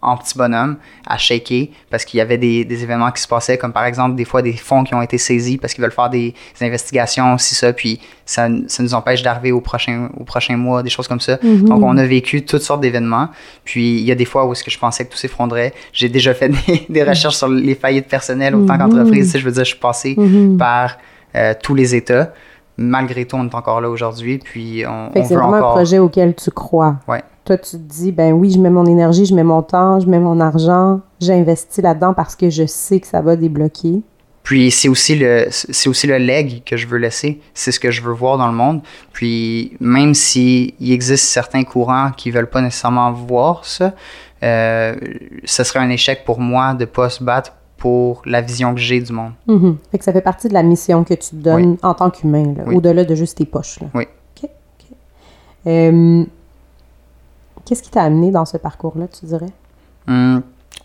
en petit bonhomme à shaker parce qu'il y avait des, des, événements qui se passaient, comme par exemple des fois des fonds qui ont été saisis parce qu'ils veulent faire des, investigations, si ça, puis ça, ça nous empêche d'arriver au prochain, au prochain mois, des choses comme ça. Mm-hmm. Donc on a vécu toutes sortes d'événements. Puis il y a des fois où est-ce que je pensais que tout s'effondrait. J'ai déjà fait des, des, recherches sur les faillites personnelles autant mm-hmm. qu'entreprise. je veux dire, je suis passé mm-hmm. par euh, tous les États malgré tout, on est encore là aujourd'hui, puis on, fait c'est vraiment un projet auquel tu crois. Ouais. Toi, tu te dis, ben oui, je mets mon énergie, je mets mon temps, je mets mon argent, j'investis là-dedans parce que je sais que ça va débloquer. Puis c'est aussi le c'est aussi le leg que je veux laisser, c'est ce que je veux voir dans le monde. Puis même s'il existe certains courants qui veulent pas nécessairement voir ça, euh, ce serait un échec pour moi de pas se battre pour la vision que j'ai du monde. Mm Fait que ça fait partie de la mission que tu donnes en tant qu'humain, au-delà de juste tes poches. Là. Oui. OK. Euh, qu'est-ce qui t'a amené dans ce parcours-là, tu dirais? Hum,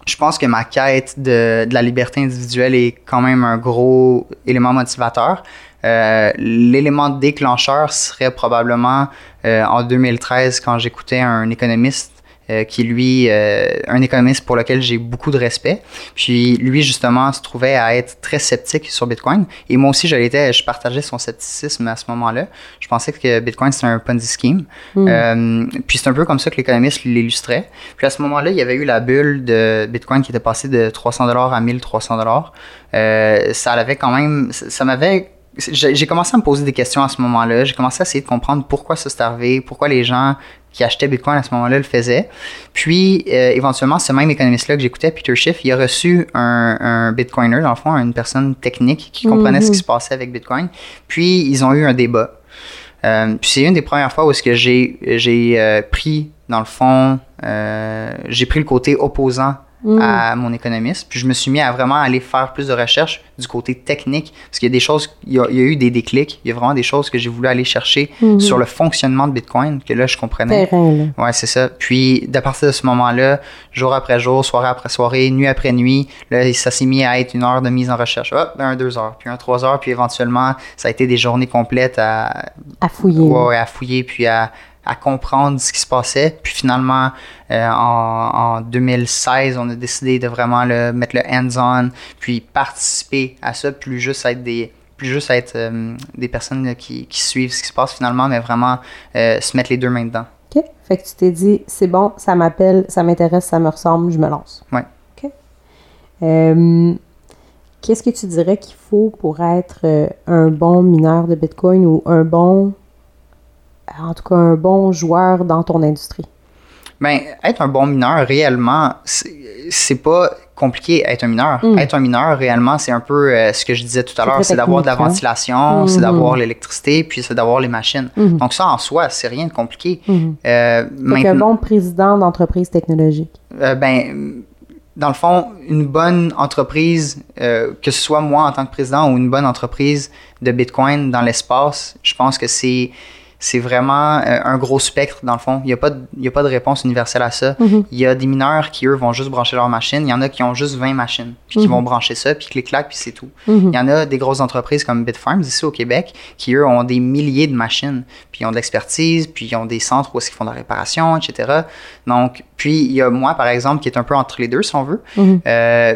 je pense que ma quête de, de, la liberté individuelle est quand même un gros élément motivateur. Euh, l'élément déclencheur serait probablement euh, en 2013 quand j'écoutais un économiste euh, qui lui, euh, un économiste pour lequel j'ai beaucoup de respect. Puis lui, justement, se trouvait à être très sceptique sur Bitcoin. Et moi aussi, je l'étais, je partageais son scepticisme à ce moment-là. Je pensais que Bitcoin, c'était un Ponzi scheme. Hmm. Euh, puis c'est un peu comme ça que l'économiste l'illustrait. Puis à ce moment-là, il y avait eu la bulle de Bitcoin qui était passée de 300 dollars à 1300 dollars. ça avait quand même, ça m'avait j'ai commencé à me poser des questions à ce moment-là. J'ai commencé à essayer de comprendre pourquoi ça s'est arrivé, pourquoi les gens qui achetaient Bitcoin à ce moment-là le faisaient. Puis, euh, éventuellement, ce même économiste-là que j'écoutais, Peter Schiff, il a reçu un, un, Bitcoiner, dans le fond, une personne technique qui comprenait ce qui mhm. se passait avec Bitcoin. Puis, ils ont eu un débat. Euh, puis, c'est une des premières fois où est-ce que j'ai, j'ai euh, pris, dans le fond, j'ai pris le côté opposant Mm. à mon économiste. Puis je me suis mis à vraiment aller faire plus de recherches du côté technique. Parce qu'il y a des choses, il y a, eu des déclics. Il y a vraiment des choses que j'ai voulu aller chercher mm-hmm. sur le fonctionnement de Bitcoin, que là, je comprenais. Terrain, Ouais, c'est ça. Puis, à partir de ce moment-là, jour après jour, soirée après soirée, nuit après nuit, là, ça s'est mis à être une heure de mise en recherche. Hop, un deux heures, puis un trois heures, puis éventuellement, ça a été des journées complètes à... À fouiller. Ouais, à fouiller, puis à, à comprendre ce qui se passait. Puis finalement, euh, en, 2016, on a décidé de vraiment le, mettre le hands-on, puis participer à ça, plus juste être des plus juste être euh, des personnes qui, qui, suivent ce qui se passe finalement, mais vraiment euh, se mettre les deux mains dedans. OK. Fait que tu t'es dit, c'est bon, ça m'appelle, ça m'intéresse, ça me ressemble, je me lance. Oui. OK. Qu'est-ce que tu dirais qu'il faut pour être un bon mineur de Bitcoin ou un bon en tout cas un bon joueur dans ton industrie? Ben, être un bon mineur, réellement, c'est pas compliqué être un mineur. Hmm. Être un mineur, réellement, c'est un peu euh, ce que je disais tout à l'heure, c'est d'avoir de la hein? ventilation, c'est hmm. d'avoir l'électricité, puis c'est d'avoir les machines. Hmm. Donc ça, en soi, c'est rien de compliqué. Euh, un bon président d'entreprise technologique. Euh, ben, dans le fond, une bonne entreprise, euh, que ce soit moi en tant que président ou une bonne entreprise de Bitcoin dans l'espace, je pense que c'est c'est vraiment euh, un gros spectre dans le fond. Il n'y a, pas de, a pas de réponse universelle à ça. Mhm. Il y a des mineurs qui, eux, vont juste brancher leur machine. Il y en a qui ont juste 20 machines, puis qui mhm. vont brancher ça, puis clic-clac, puis c'est tout. Mhm. Il y en a des grosses entreprises comme Bitfarms ici au Québec qui, eux, ont des milliers de machines, puis ils ont de l'expertise, puis ils ont des centres où ils font de la réparation, etc. Donc, puis il y a moi, par exemple, qui est un peu entre les deux, si on veut. Euh,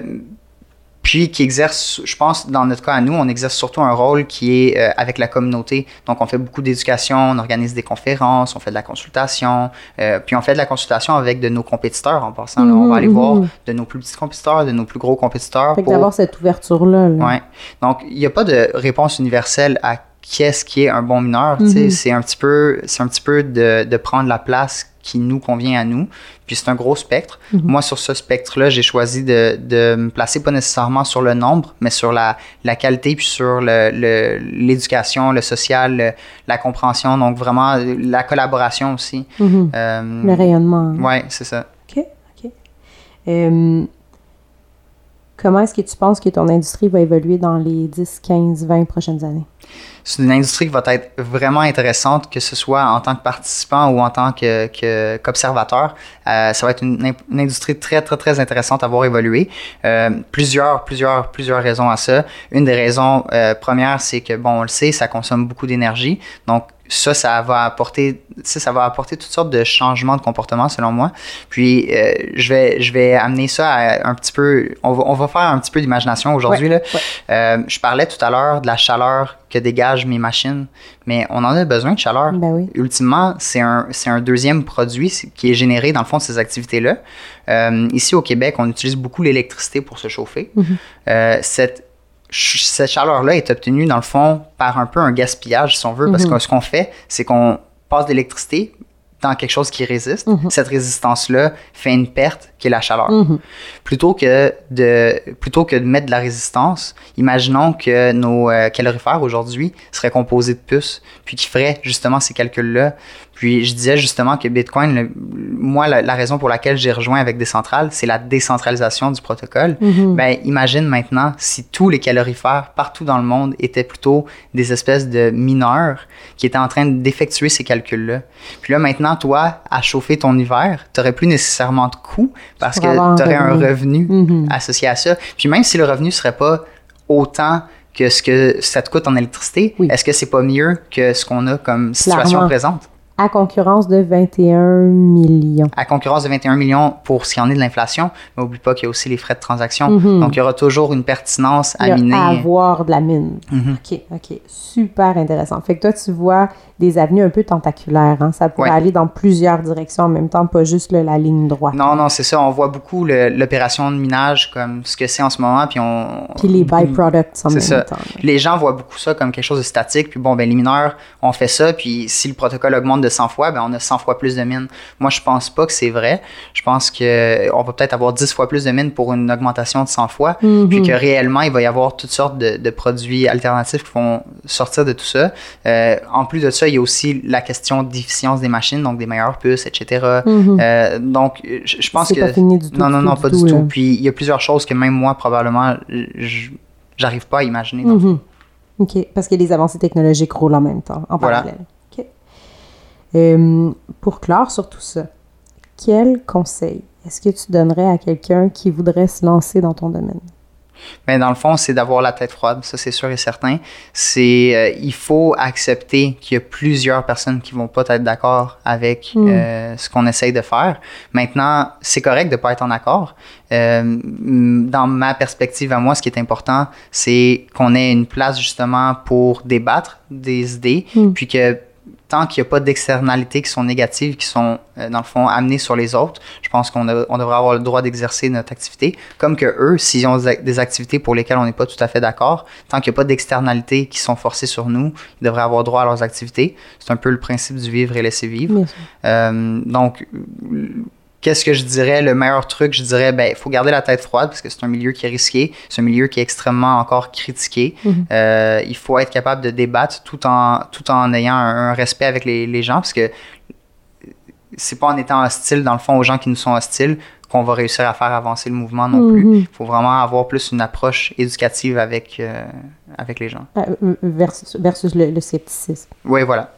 puis qui exerce, je pense, dans notre cas à nous, on exerce surtout un rôle qui est euh, avec la communauté. Donc, on fait beaucoup d'éducation, on organise des conférences, on fait de la consultation, euh, puis on fait de la consultation avec de nos compétiteurs en passant. on va aller Mhm, voir mhm. de nos plus petits compétiteurs, de nos plus gros compétiteurs. Fait pour- d'avoir cette ouverture-là. là. Ouais. Donc, il n'y a pas de réponse universelle à qu'est-ce qui est un bon mineur. Mhm. C'est un petit peu, c'est un petit peu de, de prendre la place qui nous convient à nous. Puis c'est un gros spectre. Mhm. Moi, sur ce spectre-là, j'ai choisi de, de me placer pas nécessairement sur le nombre, mais sur la, la qualité, puis sur le- le- l'éducation, le, social, le- la compréhension. Donc, vraiment, la collaboration aussi. Mhm. Euh, Le rayonnement. ouais, c'est ça. OK, OK. Euh, comment est-ce que tu penses que ton industrie va évoluer dans les 10, 15, 20 prochaines années? C'est une industrie qui va être vraiment intéressante, que ce soit en tant que participant ou en tant que, que- qu'observateur. Euh, ça va être une, une industrie très, très, très intéressante à voir évoluer. Euh, plusieurs, plusieurs, plusieurs raisons à ça. Une des raisons euh, premières, c'est que, bon, on le sait, ça consomme beaucoup d'énergie. Donc, ça, ça va apporter, ça, ça va apporter toutes sortes de changements de comportement, selon moi. Puis, euh, je, vais, je vais amener ça à un petit peu, on va, on va faire un petit peu d'imagination aujourd'hui. là. Euh, je parlais tout à l'heure de la chaleur que dégagent mes machines, mais on en a besoin de chaleur. Ben oui. Ultimement, c'est un, c'est un deuxième produit qui est généré dans le fond de ces activités-là. Euh, ici au Québec, on utilise beaucoup l'électricité pour se chauffer. Mhm. Euh, cette, cette chaleur-là est obtenue dans le fond par un peu un gaspillage, si on veut, parce Mhm. que ce qu'on fait, c'est qu'on passe de l'électricité dans quelque chose qui résiste. Mhm. Cette résistance-là fait une perte qui est la chaleur Mhm. plutôt que de plutôt que de mettre de la résistance, imaginons que nos euh, calorifères aujourd'hui seraient composés de puces, puis qui feraient justement ces calculs-là. Puis je disais justement que Bitcoin, le- moi, la, la raison pour laquelle j'ai rejoint avec Décentral, c'est la décentralisation du protocole. Mhm. Ben, imagine maintenant si tous les calorifères partout dans le monde étaient plutôt des espèces de mineurs qui étaient en train d'effectuer ces calculs-là. Puis là, maintenant, toi, à chauffer ton hiver, tu n'aurais plus nécessairement de coûts parce que tu aurais un revenu. Mhm. associé à ça. Puis même si le revenu serait pas autant que ce que ça te coûte en électricité, Oui. est-ce que c'est pas mieux que ce qu'on a comme situation Clairement. présente? À concurrence de 21 millions. À concurrence de 21 millions pour ce qui en est de l'inflation, mais oublie pas qu'il y a aussi les frais de transaction. Mhm. Donc il y aura toujours une pertinence Il à y a miner. à avoir de la mine. Mhm. OK, OK. Super intéressant. Fait que toi, tu vois des avenues un peu tentaculaires. Hein? Ça pourrait Ouais. aller dans plusieurs directions en même temps, pas juste la ligne droite. Non, non, c'est ça. On voit beaucoup l'opération de minage comme ce que c'est en ce moment, puis on. Puis les byproducts en C'est même ça. temps. Les gens voient beaucoup ça comme quelque chose de statique, puis bon, ben les mineurs, on fait ça, puis si le protocole augmente de 100 fois, ben on a 100 fois plus de mines. Moi, je pense pas que c'est vrai. Je pense que on va peut-être avoir 10 fois plus de mines pour une augmentation de 100 fois, Mhm. puis que réellement, il va y avoir toutes sortes de, de produits alternatifs qui vont sortir de tout ça. Euh, en plus de ça, il y a aussi la question d'efficience des machines, donc des meilleures puces, etc. Mhm. Euh, donc, je, je pense que... pas fini du tout, Non, non, non, pas du tout. Puis il y a plusieurs choses que même moi, probablement, je- j'arrive pas à imaginer. Mhm. OK. Parce que les avancées technologiques roulent en même temps, en Voilà. parallèle. Euh, pour clore sur tout ça, quel conseil est-ce que tu donnerais à quelqu'un qui voudrait se lancer dans ton domaine? Mais dans le fond, c'est d'avoir la tête froide, ça c'est sûr et certain. C'est, euh, il faut accepter qu'il y a plusieurs personnes qui vont pas être d'accord avec Mm. euh, ce qu'on essaye de faire. Maintenant, c'est correct de pas être en accord. Euh, dans ma perspective à moi, ce qui est important, c'est qu'on ait une place justement pour débattre des idées, Mm. puis que tant qu'il n'y a pas d'externalités qui sont négatives, qui sont, euh, dans le fond, amenées sur les autres, je pense qu'on on devrait avoir le droit d'exercer notre activité. Comme que eux, s'ils ont des ac- des activités pour lesquelles on n'est pas tout à fait d'accord, tant qu'il n'y a pas d'externalités qui sont forcées sur nous, ils devraient avoir droit à leurs activités. C'est un peu le principe du vivre et laisser vivre. Euh, donc, qu'est-ce que je dirais? Le meilleur truc, je dirais, ben, il faut garder la tête froide parce que c'est un milieu qui est risqué. C'est un milieu qui est extrêmement encore critiqué. Mhm. Euh, il faut être capable de débattre tout en, tout en ayant un, un respect avec les, les gens parce que c'est pas en étant hostile, dans le fond, aux gens qui nous sont hostiles qu'on va réussir à faire avancer le mouvement non plus. Mhm. Il faut vraiment avoir plus une approche éducative avec, euh, avec les gens. Euh, versus, versus le, le scepticisme. Oui, voilà.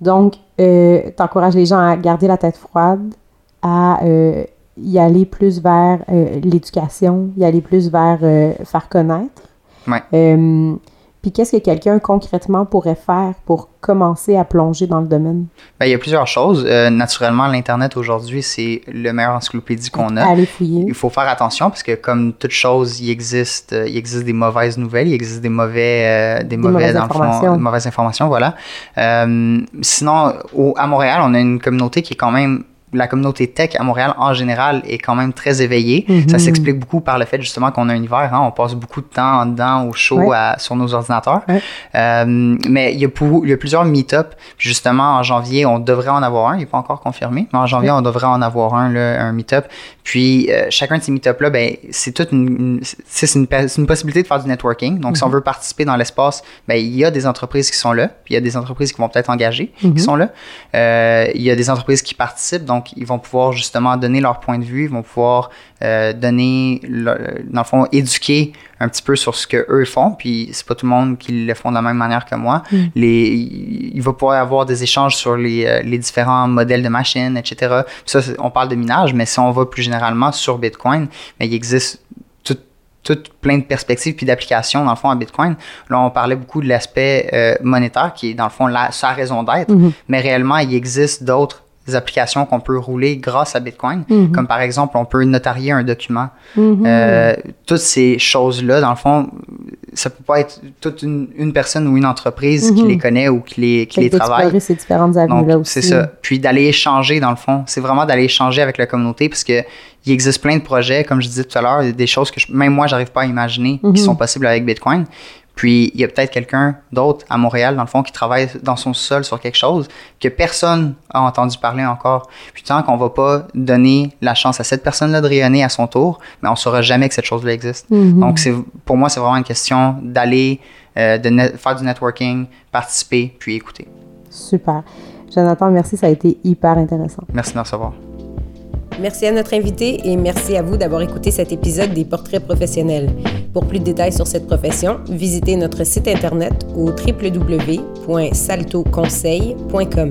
Donc, euh, tu encourages les gens à garder la tête froide, à euh, y aller plus vers euh, l'éducation, y aller plus vers euh, faire connaître. Ouais. Puis qu'est-ce que quelqu'un concrètement pourrait faire pour commencer à plonger dans le domaine? Bien, il y a plusieurs choses. Naturellement, l'Internet aujourd'hui, c'est le meilleur encyclopédie qu'on a. Allez fouiller. Il faut faire attention parce que comme toute chose, il existe, il existe des mauvaises nouvelles, il existe des mauvais, des, mauvais, mauvaises fond, informations. des mauvaises informations, voilà. Sinon, au, à Montréal, on a une communauté qui est quand même la communauté tech à Montréal en général est quand même très éveillée. Mhm. Ça s'explique beaucoup par le fait justement qu'on a un hiver, hein, on passe beaucoup de temps en dedans au chaud Ouais. à- sur nos ordinateurs. Ouais. Euh, mais il y, a pour- il y a plusieurs meet-up. Justement, en janvier, on devrait en avoir un. Il n'est pas encore confirmé, mais en janvier, on devrait en avoir un, là, un meet-up. Puis euh, chacun de ces meet-up-là, ben, c'est toute une, une- c'est une, pa- c'est une possibilité de faire du networking. Donc, si on veut participer dans l'espace, ben, il y a des entreprises qui sont là. Puis il y a des entreprises qui vont peut-être engager, Mhm. qui sont là. Euh, il y a des entreprises qui participent, donc ils vont pouvoir justement donner leur point de vue, ils vont pouvoir euh, donner, le- dans le fond, éduquer un petit peu sur ce que eux font. Puis c'est pas tout le monde qui le font de la même manière que moi. Les, il va pouvoir y avoir des échanges sur les, euh, les différents modèles de machines, etc. Puis ça, on parle de minage, mais si on va plus généralement sur Bitcoin, ben, il existe tout, tout plein de perspectives puis d'applications dans le fond à Bitcoin. Là, on parlait beaucoup de l'aspect euh, monétaire qui est dans le fond la, sa raison d'être, Mhm. mais réellement, il existe d'autres applications qu'on peut rouler grâce à Bitcoin, Mhm. comme par exemple, on peut notarier un document. Mhm. Euh, toutes ces choses-là, dans le fond, ça peut pas être toute une, une personne ou une entreprise qui Mhm. les connaît ou qui les, qui Fait les que travaille. ces différentes avenues-là aussi. c'est ça. Puis d'aller échanger, dans le fond. C'est vraiment d'aller échanger avec la communauté parce que il existe plein de projets, comme je disais tout à l'heure, des choses que je- même moi, j'arrive pas à imaginer qui sont possibles avec Bitcoin. Puis il y a peut-être quelqu'un d'autre à Montréal, dans le fond, qui travaille dans son sol sur quelque chose que personne a entendu parler encore. Puis tant qu'on va pas donner la chance à cette personne-là de rayonner à son tour, mais on saura jamais que cette chose-là existe. Mhm. Donc c'est pour moi, c'est vraiment une question d'aller euh, de faire du networking, participer, puis écouter. Super. Jonathan, merci, ça a été hyper intéressant. Merci de me recevoir. Merci à notre invité et merci à vous d'avoir écouté cet épisode des Portraits professionnels. Pour plus de détails sur cette profession, visitez notre site internet au www.saltoconseil.com.